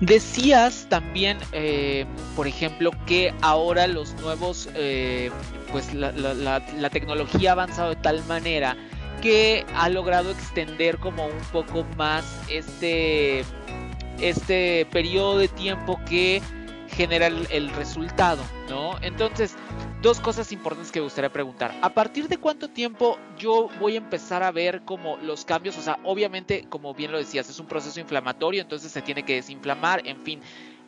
Decías también, eh, por ejemplo, que ahora los nuevos, eh, pues la, la, tecnología ha avanzado de tal manera que ha logrado extender como un poco más este, este periodo de tiempo que genera el, resultado, ¿no? Entonces, dos cosas importantes que me gustaría preguntar. ¿A partir de cuánto tiempo yo voy a empezar a ver como los cambios? O sea, obviamente, como bien lo decías, es un proceso inflamatorio, entonces se tiene que desinflamar, en fin.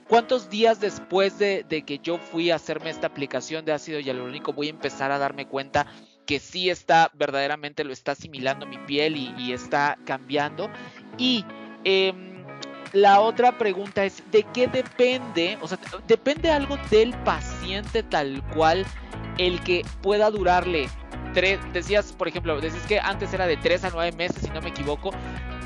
¿Cuántos días después de, que yo fui a hacerme esta aplicación de ácido hialurónico voy a empezar a darme cuenta que sí está, verdaderamente lo está asimilando mi piel y, está cambiando? Y... Eh, la otra pregunta es, ¿de qué depende? O sea, ¿depende algo del paciente tal cual el que pueda durarle tres, decías, por ejemplo, decías que antes era de tres a nueve meses, si no me equivoco,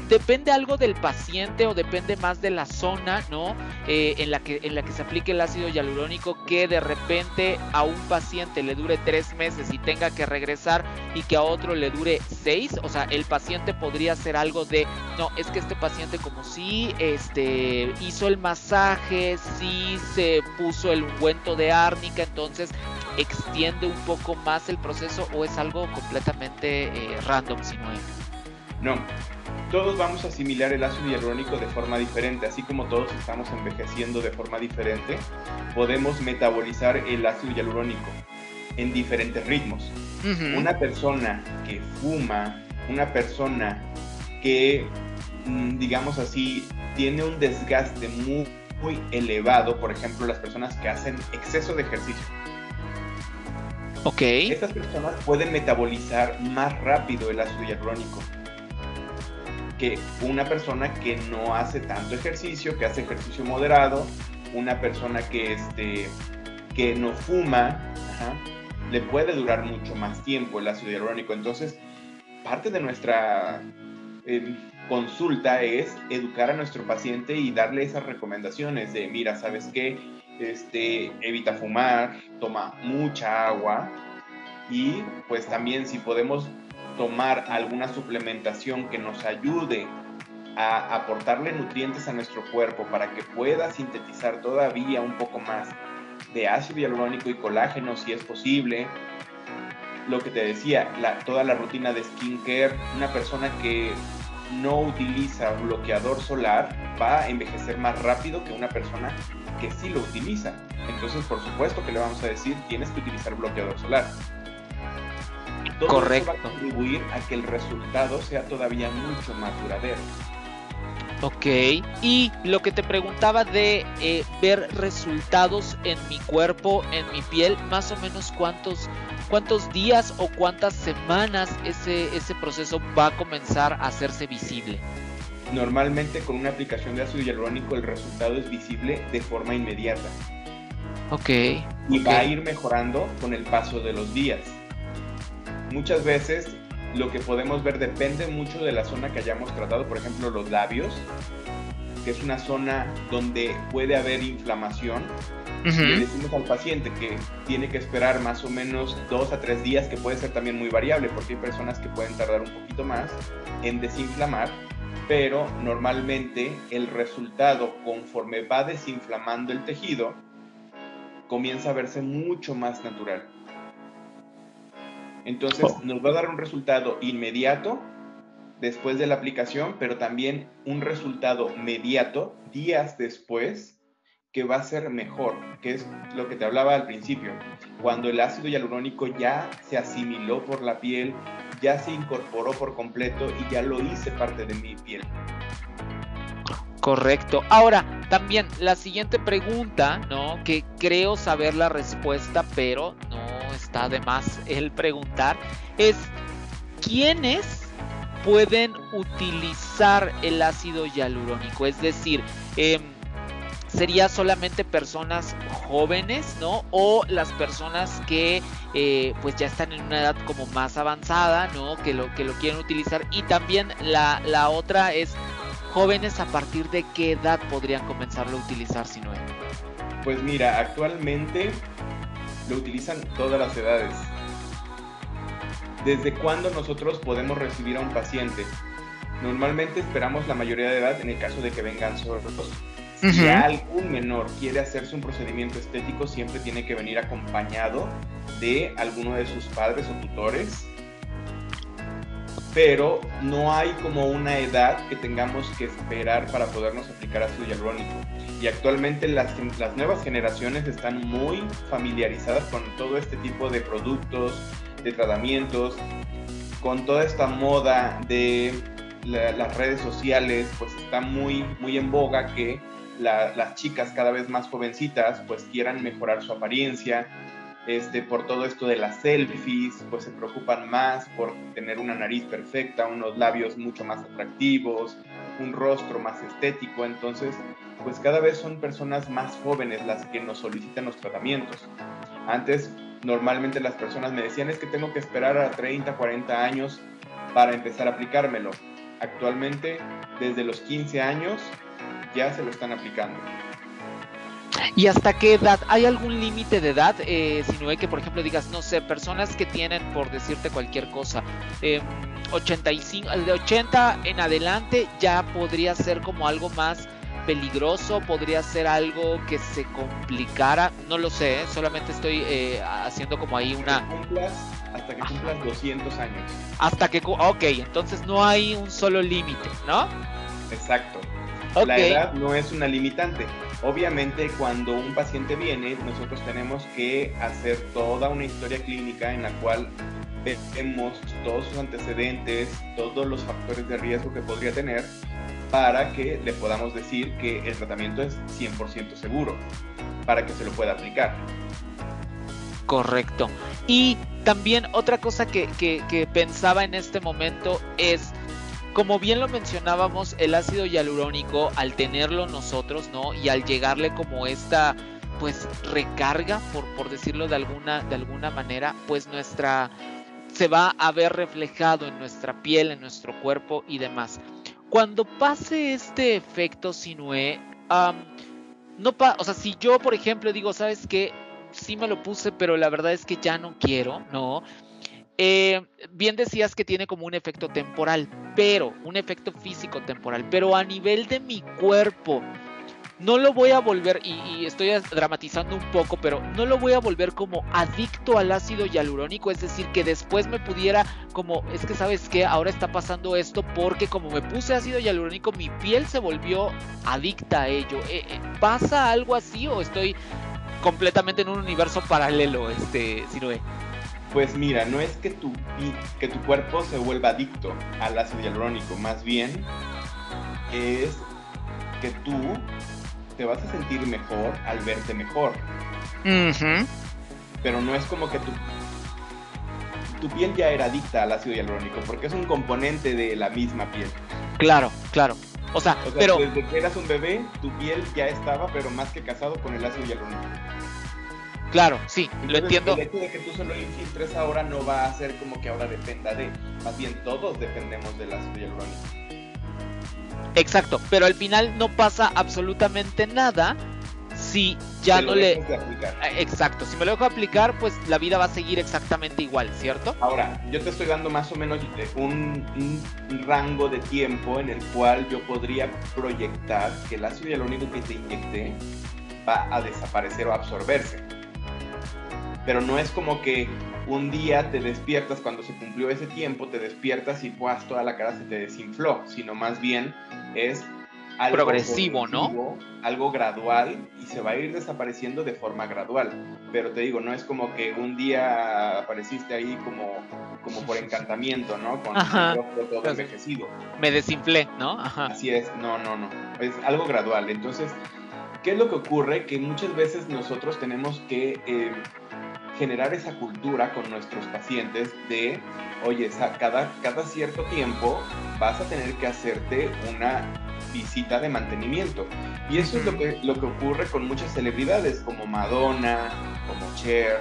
depende algo del paciente o depende más de la zona, ¿no? Eh, en, la que, en la que se aplique el ácido hialurónico que de repente a un paciente le dure tres meses y tenga que regresar y que a otro le dure seis. O sea, el paciente podría hacer algo de, no, es que este paciente como si este, hizo el masaje, sí se puso el ungüento de árnica, entonces extiende un poco más el proceso o es algo completamente eh, random, si no es. No, todos vamos a asimilar el ácido hialurónico de forma diferente, así como todos estamos envejeciendo de forma diferente, podemos metabolizar el ácido hialurónico en diferentes ritmos. Una persona que fuma, una persona que mm, digamos así, tiene un desgaste muy, muy elevado, por ejemplo, las personas que hacen exceso de ejercicio. Ok. Estas personas pueden metabolizar más rápido el ácido hialurónico que una persona que no hace tanto ejercicio, que hace ejercicio moderado, una persona que, este, que no fuma, le puede durar mucho más tiempo el ácido hialurónico. Entonces, parte de nuestra em, consulta es educar a nuestro paciente y darle esas recomendaciones de, mira, ¿sabes qué? Este, evita fumar, toma mucha agua y pues también si podemos tomar alguna suplementación que nos ayude a aportarle nutrientes a nuestro cuerpo para que pueda sintetizar todavía un poco más de ácido hialurónico y colágeno si es posible. Lo que te decía, toda la rutina de skincare, una persona que no utiliza bloqueador solar va a envejecer más rápido que una persona que sí lo utiliza. Entonces, por supuesto que le vamos a decir, tienes que utilizar bloqueador solar. Todo Correcto. Eso va a contribuir a que el resultado sea todavía mucho más duradero. Ok, y lo que te preguntaba de eh, ver resultados en mi cuerpo, en mi piel, más o menos cuántos, cuántos días o cuántas semanas ese, ese proceso va a comenzar a hacerse visible. Normalmente con una aplicación de ácido hialurónico el resultado es visible de forma inmediata. Ok. Y va a ir mejorando con el paso de los días. Muchas veces lo que podemos ver depende mucho de la zona que hayamos tratado, por ejemplo los labios, que es una zona donde puede haber inflamación. Le decimos al paciente que tiene que esperar más o menos dos a tres días, que puede ser también muy variable, porque hay personas que pueden tardar un poquito más en desinflamar, pero normalmente el resultado conforme va desinflamando el tejido, comienza a verse mucho más natural. Entonces Oh. nos va a dar un resultado inmediato después de la aplicación, pero también un resultado mediato días después que va a ser mejor, que es lo que te hablaba al principio. Cuando el ácido hialurónico ya se asimiló por la piel, ya se incorporó por completo y ya lo hice parte de mi piel. Correcto. Ahora, también la siguiente pregunta, ¿no? Que creo saber la respuesta, pero no está de más el preguntar, es ¿quiénes pueden utilizar el ácido hialurónico? Es decir, em, sería solamente personas jóvenes, ¿no? O las personas que eh, pues ya están en una edad como más avanzada, ¿no? Que lo, que lo quieren utilizar. Y también la, la otra es jóvenes a partir de qué edad podrían comenzarlo a utilizar, si no Pues mira, actualmente lo utilizan todas las edades. ¿Desde cuándo nosotros podemos recibir a un paciente? Normalmente esperamos la mayoría de edad en el caso de que vengan sordos. Si algún menor quiere hacerse un procedimiento estético, siempre tiene que venir acompañado de alguno de sus padres o tutores. Pero no hay como una edad que tengamos que esperar para podernos aplicar ácido hialurónico. Y actualmente las, las nuevas generaciones están muy familiarizadas con todo este tipo de productos, de tratamientos, con toda esta moda de la- las redes sociales, pues está muy, muy en boga que la- las chicas cada vez más jovencitas pues quieran mejorar su apariencia. Este, por todo esto de las selfies, pues se preocupan más por tener una nariz perfecta, unos labios mucho más atractivos, un rostro más estético. Entonces, pues cada vez son personas más jóvenes las que nos solicitan los tratamientos. Antes, normalmente las personas me decían es que tengo que esperar a 30, 40 años para empezar a aplicármelo. Actualmente, desde los 15 años, ya se lo están aplicando. ¿Y hasta qué edad? ¿Hay algún límite de edad? Eh, si no hay que, por ejemplo, digas, no sé, personas que tienen, por decirte cualquier cosa, em, 85, de 80 en adelante ya podría ser como algo más peligroso, podría ser algo que se complicara, no lo sé, ¿eh? solamente estoy eh, haciendo como ahí una... Que cumplas, hasta que cumplas 200 años. Hasta que... Ok, entonces no hay un solo límite, ¿no? Exacto. La edad no es una limitante. Obviamente cuando un paciente viene, nosotros tenemos que hacer toda una historia clínica en la cual vemos todos sus antecedentes, todos los factores de riesgo que podría tener para que le podamos decir que el tratamiento es 100% seguro, para que se lo pueda aplicar. Correcto. Y también otra cosa que, que, pensaba en este momento es, como bien lo mencionábamos, el ácido hialurónico, al tenerlo nosotros, ¿no? Y al llegarle como esta, pues, recarga, por, por decirlo de alguna, de alguna manera, pues nuestra se va a ver reflejado en nuestra piel, en nuestro cuerpo y demás. Cuando pase este efecto Sinue, no pa o sea, si yo, por ejemplo, digo, ¿sabes qué? Sí me lo puse, pero la verdad es que ya no quiero, ¿no? Eh, bien decías que tiene como un efecto temporal, pero un efecto físico temporal, pero a nivel de mi cuerpo, no lo voy a volver, y, estoy dramatizando un poco, pero no lo voy a volver como adicto al ácido hialurónico, es decir, que después me pudiera como, es que sabes que ahora está pasando esto porque como me puse ácido hialurónico, mi piel se volvió adicta a ello. Eh, eh, ¿Pasa algo así o estoy completamente en un universo paralelo, este, Siroe? Pues mira, no es que tu, que tu cuerpo se vuelva adicto al ácido hialurónico, más bien es que tú te vas a sentir mejor al verte mejor. Pero no es como que tu, tu piel ya era adicta al ácido hialurónico, porque es un componente de la misma piel. Claro, claro. O sea, pero... desde que eras un bebé, tu piel ya estaba, pero más que casado con el ácido hialurónico. Claro, sí, lo entiendo. El hecho de que tú solo infiltres ahora no va a ser como que ahora dependa de, más bien todos dependemos del ácido hialurónico. Exacto, pero al final no pasa absolutamente nada si ya no le... Ah, exacto, si me lo dejo aplicar, pues la vida va a seguir exactamente igual, ¿cierto? Ahora, yo te estoy dando más o menos un, un rango de tiempo en el cual yo podría proyectar que el ácido hialurónico que te inyecté va a desaparecer o absorberse. Pero no es como que un día te despiertas cuando se cumplió ese tiempo, te despiertas y pues toda la cara se te desinfló, sino más bien es algo progresivo, ¿no? Algo gradual y se va a ir desapareciendo de forma gradual. Pero te digo, no es como que un día apareciste ahí como, como por encantamiento, ¿no? Con rostro todo envejecido. Me desinflé, ¿no? Así es, no, no, no. Es algo gradual. Entonces, ¿qué es lo que ocurre? Que muchas veces nosotros tenemos que eh, generar esa cultura con nuestros pacientes de, oye, cada, cada cierto tiempo vas a tener que hacerte una visita de mantenimiento. Y eso es lo que, lo que ocurre con muchas celebridades como Madonna, como Cher,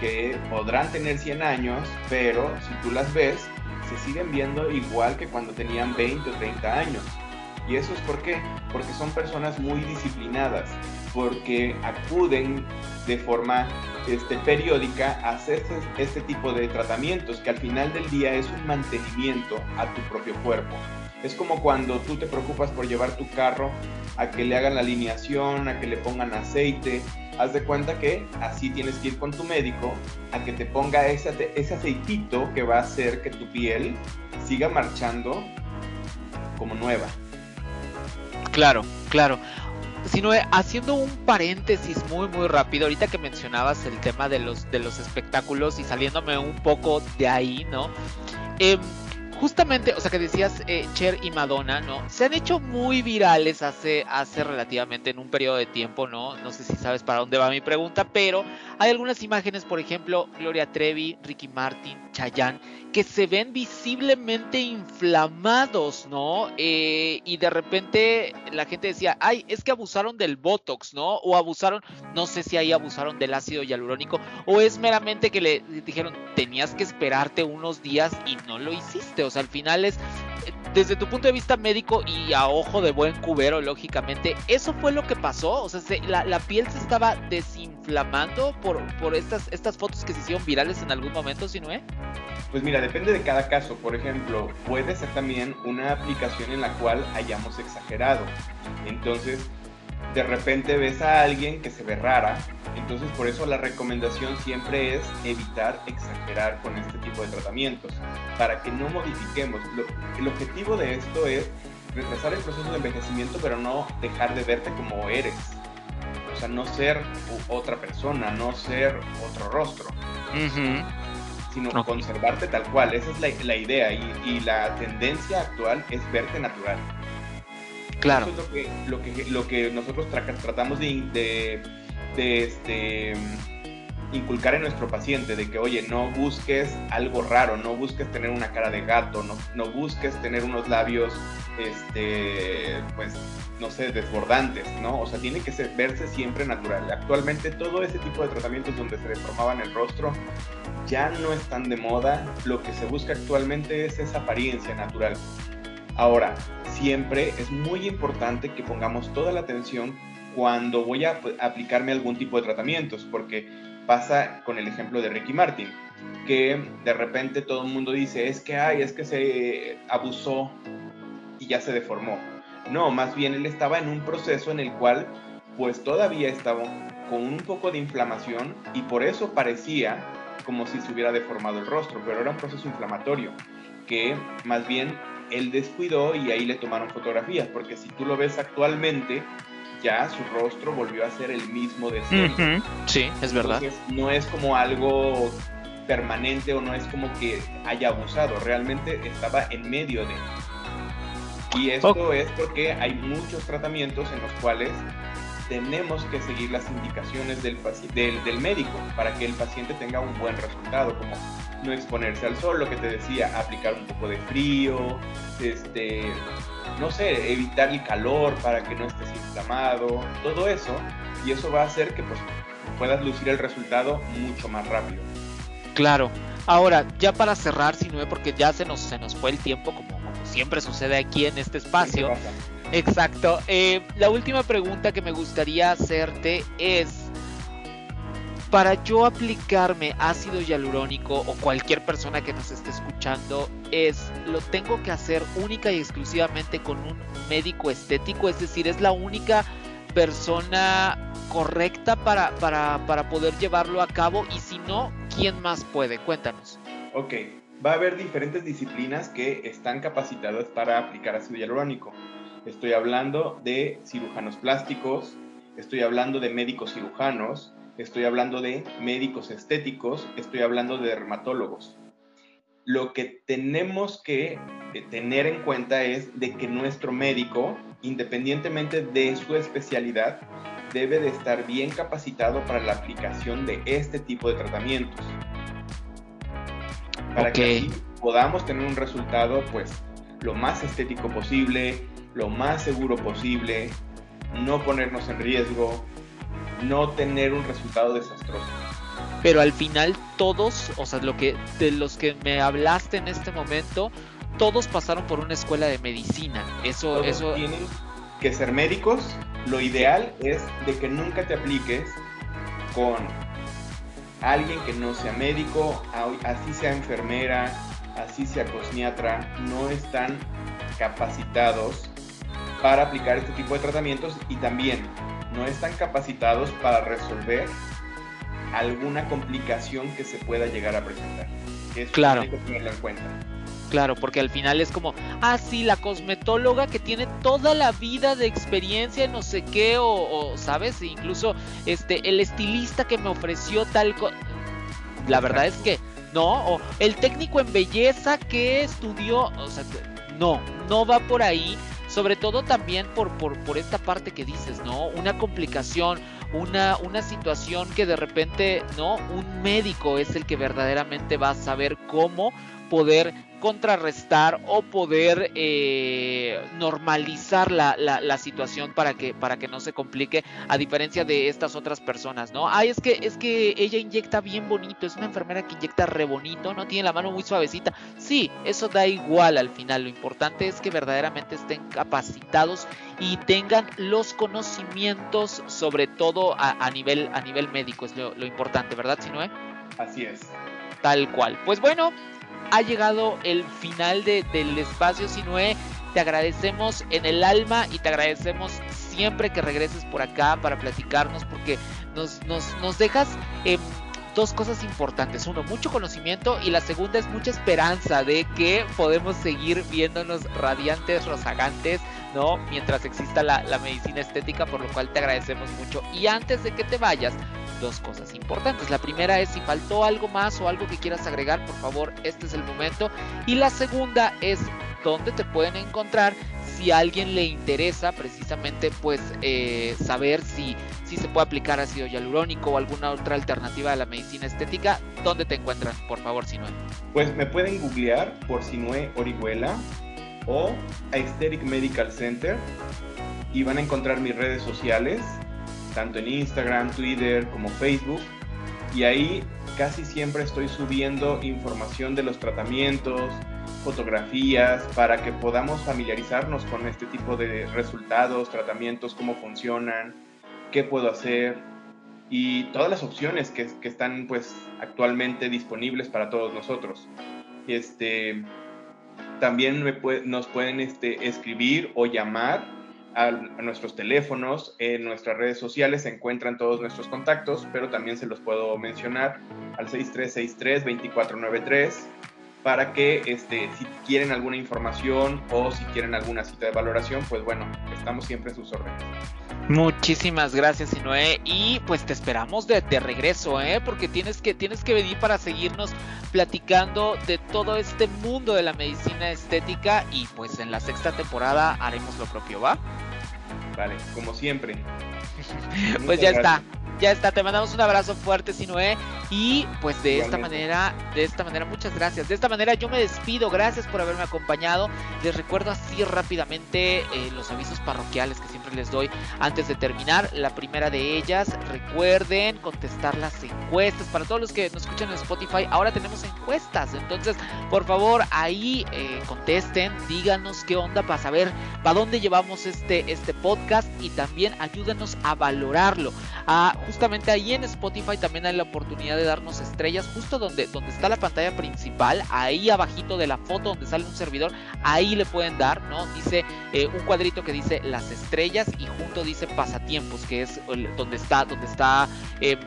que podrán tener 100 años, pero si tú las ves, se siguen viendo igual que cuando tenían 20 o 30 años. ¿Y eso es por qué? Porque son personas muy disciplinadas, porque acuden de forma este, periódica a hacer este, tipo de tratamientos, que al final del día es un mantenimiento a tu propio cuerpo. Es como cuando tú te preocupas por llevar tu carro a que le hagan la alineación, a que le pongan aceite. Haz de cuenta que así tienes que ir con tu médico a que te ponga ese, ese aceitito que va a hacer que tu piel siga marchando como nueva. Claro, claro. Sino haciendo un paréntesis muy muy rápido, ahorita que mencionabas el tema de los, de los espectáculos y saliéndome un poco de ahí, ¿no? Eh, justamente, o sea, que decías eh, Cher y Madonna, ¿no? Se han hecho muy virales hace, hace relativamente en un periodo de tiempo, ¿no? No sé si sabes para dónde va mi pregunta, pero hay algunas imágenes, por ejemplo, Gloria Trevi, Ricky Martin, Chayanne, que se ven visiblemente inflamados, ¿no? Eh, y de repente la gente decía, ay, es que abusaron del Botox, ¿no? O abusaron, no sé si ahí abusaron del ácido hialurónico, o es meramente que le dijeron, tenías que esperarte unos días y no lo hiciste, al final es, desde tu punto de vista médico y a ojo de buen cubero, lógicamente, ¿eso fue lo que pasó? O sea, la, piel se estaba desinflamando por, por estas, estas fotos que se hicieron virales en algún momento, si no es? Pues mira, depende de cada caso. Por ejemplo, puede ser también una aplicación en la cual hayamos exagerado. Entonces, de repente ves a alguien que se ve rara, entonces por eso la recomendación siempre es evitar exagerar con este tipo de tratamientos, para que no modifiquemos. el objetivo de esto es retrasar el proceso de envejecimiento, pero no dejar de verte como eres. O sea, no ser otra persona, no ser otro rostro. Sino conservarte tal cual. Esa es la, idea y, y la tendencia actual es verte natural. Claro. Eso es lo que, lo que, lo que nosotros tratamos de, de, de este, inculcar en nuestro paciente, de que, oye, no busques algo raro, no busques tener una cara de gato, no, no busques tener unos labios, este, pues, no sé, desbordantes, ¿no? O sea, tiene que ser, verse siempre natural. Actualmente todo ese tipo de tratamientos donde se deformaban el rostro ya no están de moda. Lo que se busca actualmente es esa apariencia natural. Ahora, siempre es muy importante que pongamos toda la atención cuando voy a aplicarme algún tipo de tratamientos, porque pasa con el ejemplo de Ricky Martin, que de repente todo el mundo dice, es que, ay, es que se abusó y ya se deformó. No, más bien él estaba en un proceso en el cual pues todavía estaba con un poco de inflamación y por eso parecía como si se hubiera deformado el rostro, pero era un proceso inflamatorio que más bien él descuidó y ahí le tomaron fotografías, porque si tú lo ves actualmente, ya su rostro volvió a ser el mismo de siempre. Sí, es verdad. No es como algo permanente o no es como que haya abusado, realmente estaba en medio de. Y esto es porque hay muchos tratamientos en los cuales tenemos que seguir las indicaciones del, del, del, médico para que el paciente tenga un buen resultado, como no exponerse al sol, lo que te decía, aplicar un poco de frío, este, no sé, evitar el calor para que no estés inflamado, todo eso, y eso va a hacer que pues, puedas lucir el resultado mucho más rápido. Claro. Ahora, ya para cerrar, si no porque ya se nos, se nos fue el tiempo, como, como siempre sucede aquí en este espacio. Exacto. Eh, la última pregunta que me gustaría hacerte es, para yo aplicarme ácido hialurónico o cualquier persona que nos esté escuchando, es, lo tengo que hacer única y exclusivamente con un médico estético, es decir, es la única persona correcta para, para, para poder llevarlo a cabo y si no, ¿quién más puede? Cuéntanos. Ok, va a haber diferentes disciplinas que están capacitadas para aplicar ácido hialurónico. Estoy hablando de cirujanos plásticos, estoy hablando de médicos cirujanos, estoy hablando de médicos estéticos, estoy hablando de dermatólogos. Lo que tenemos que eh, tener en cuenta es de que nuestro médico, independientemente de su especialidad, debe de estar bien capacitado para la aplicación de este tipo de tratamientos. Para que podamos tener un resultado pues lo más estético posible, lo más seguro posible, no ponernos en riesgo, no tener un resultado desastroso. Pero al final todos, o sea, lo que de los que me hablaste en este momento, todos pasaron por una escuela de medicina. Eso todos eso tienen que ser médicos. Lo ideal es de que nunca te apliques con alguien que no sea médico, así sea enfermera, así sea cosmiatra, no están capacitados para aplicar este tipo de tratamientos y también no están capacitados para resolver alguna complicación que se pueda llegar a presentar. Eso claro. Hay que tenerlo en cuenta. Claro, porque al final es como, ah, sí, la cosmetóloga que tiene toda la vida de experiencia en no sé qué, o, o ¿sabes? E incluso este, el estilista que me ofreció tal cosa. La verdad es que no, o el técnico en belleza que estudió, o sea, no, no va por ahí sobre todo también por, por, por esta parte que dices, ¿no? Una complicación, una, una situación que de repente, ¿no? Un médico es el que verdaderamente va a saber cómo poder contrarrestar o poder eh, normalizar la, la, la, situación para que, para que no se complique, a diferencia de estas otras personas, ¿no? Ay, es que, es que ella inyecta bien bonito, es una enfermera que inyecta re bonito, ¿no? Tiene la mano muy suavecita. Sí, eso da igual al final, lo importante es que verdaderamente estén capacitados y tengan los conocimientos, sobre todo a, a nivel, a nivel médico, es lo, lo importante, ¿verdad, Sinoe? Así es. Tal cual. Pues bueno, ha llegado el final de, del espacio Sinue. Te agradecemos en el alma y te agradecemos siempre que regreses por acá para platicarnos porque nos, nos, nos dejas eh, dos cosas importantes. Uno, mucho conocimiento y la segunda es mucha esperanza de que podemos seguir viéndonos radiantes, rozagantes, ¿no? Mientras exista la, la medicina estética, por lo cual te agradecemos mucho. Y antes de que te vayas, dos cosas importantes. La primera es si faltó algo más o algo que quieras agregar, por favor, este es el momento. Y la segunda es dónde te pueden encontrar si a alguien le interesa precisamente pues eh, saber si, si se puede aplicar ácido hialurónico o alguna otra alternativa a la medicina estética, ¿dónde te encuentran, por favor, Sinue? Pues me pueden googlear por Sinue Orihuela o Aesthetic Medical Center y van a encontrar mis redes sociales, tanto en Instagram, Twitter como Facebook. Y ahí casi siempre estoy subiendo información de los tratamientos, fotografías, para que podamos familiarizarnos con este tipo de resultados, tratamientos, cómo funcionan, qué puedo hacer y todas las opciones que, que están pues actualmente disponibles para todos nosotros. Este, también nos pueden este, escribir o llamar a, nuestros teléfonos, en nuestras redes sociales se encuentran todos nuestros contactos, pero también se los puedo mencionar al 6363-2493 para que este, si quieren alguna información o si quieren alguna cita de valoración, pues bueno, estamos siempre a sus órdenes. Muchísimas gracias, Sinoé. Y pues te esperamos de, regreso, ¿eh? Porque tienes que, tienes que venir para seguirnos platicando de todo este mundo de la medicina estética. Y pues en la sexta temporada haremos lo propio, ¿va? Thank you. Vale, como siempre. pues ya está ya está, te mandamos un abrazo fuerte, Sinoé. Y pues de esta manera, de esta manera, muchas gracias. De esta manera yo me despido, gracias por haberme acompañado. Les recuerdo así rápidamente eh, los avisos parroquiales que siempre les doy antes de terminar. La primera de ellas, recuerden contestar las encuestas. Para todos los que nos escuchan en Spotify, ahora tenemos encuestas. Entonces, por favor, ahí eh, contesten, díganos qué onda para saber para dónde llevamos este, este podcast y también ayúdenos a valorarlo. A justamente ahí en Spotify también hay la oportunidad de darnos estrellas justo donde, donde está la pantalla principal, ahí abajito de la foto donde sale un servidor, ahí le pueden dar, ¿no? Dice eh, un cuadrito que dice las estrellas y junto dice pasatiempos, que es donde está, donde está em,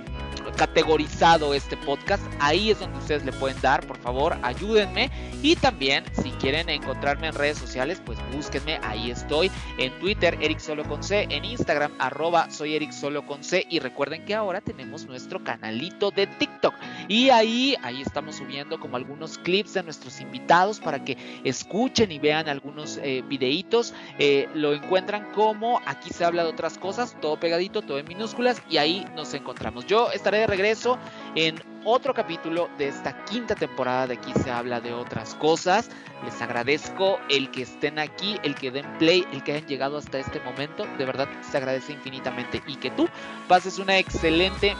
categorizado este podcast. Ahí es donde ustedes le pueden dar, por favor, ayúdenme. Y también, si quieren encontrarme en redes sociales, pues búsquenme, ahí estoy. En Twitter, Eric C, en Instagram, arroba soy Eric C. Y recuerden que ahora tenemos nuestro canalito de TikTok. Y ahí, ahí estamos subiendo como algunos clips de nuestros invitados para que escuchen y vean algunos eh, videitos. Eh, lo encuentran como aquí se habla de otras cosas, todo pegadito, todo en minúsculas. Y ahí nos encontramos. Yo estaré de regreso en otro capítulo de esta quinta temporada de aquí se habla de otras cosas. Les agradezco el que estén aquí, el que den play, el que hayan llegado hasta este momento. De verdad se agradece infinitamente y que tú pases una excelente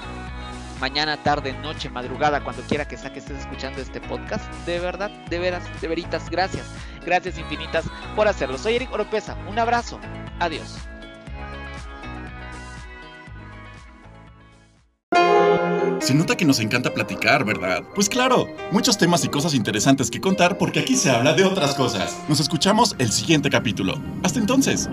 mañana, tarde, noche, madrugada, cuando quiera que saques estés escuchando este podcast. De verdad, de veras, de veritas, gracias. Gracias infinitas por hacerlo. Soy Eric Oropesa. Un abrazo. Adiós. Se nota que nos encanta platicar, ¿verdad? Pues claro, muchos temas y cosas interesantes que contar porque aquí se habla de otras cosas. Nos escuchamos el siguiente capítulo. Hasta entonces.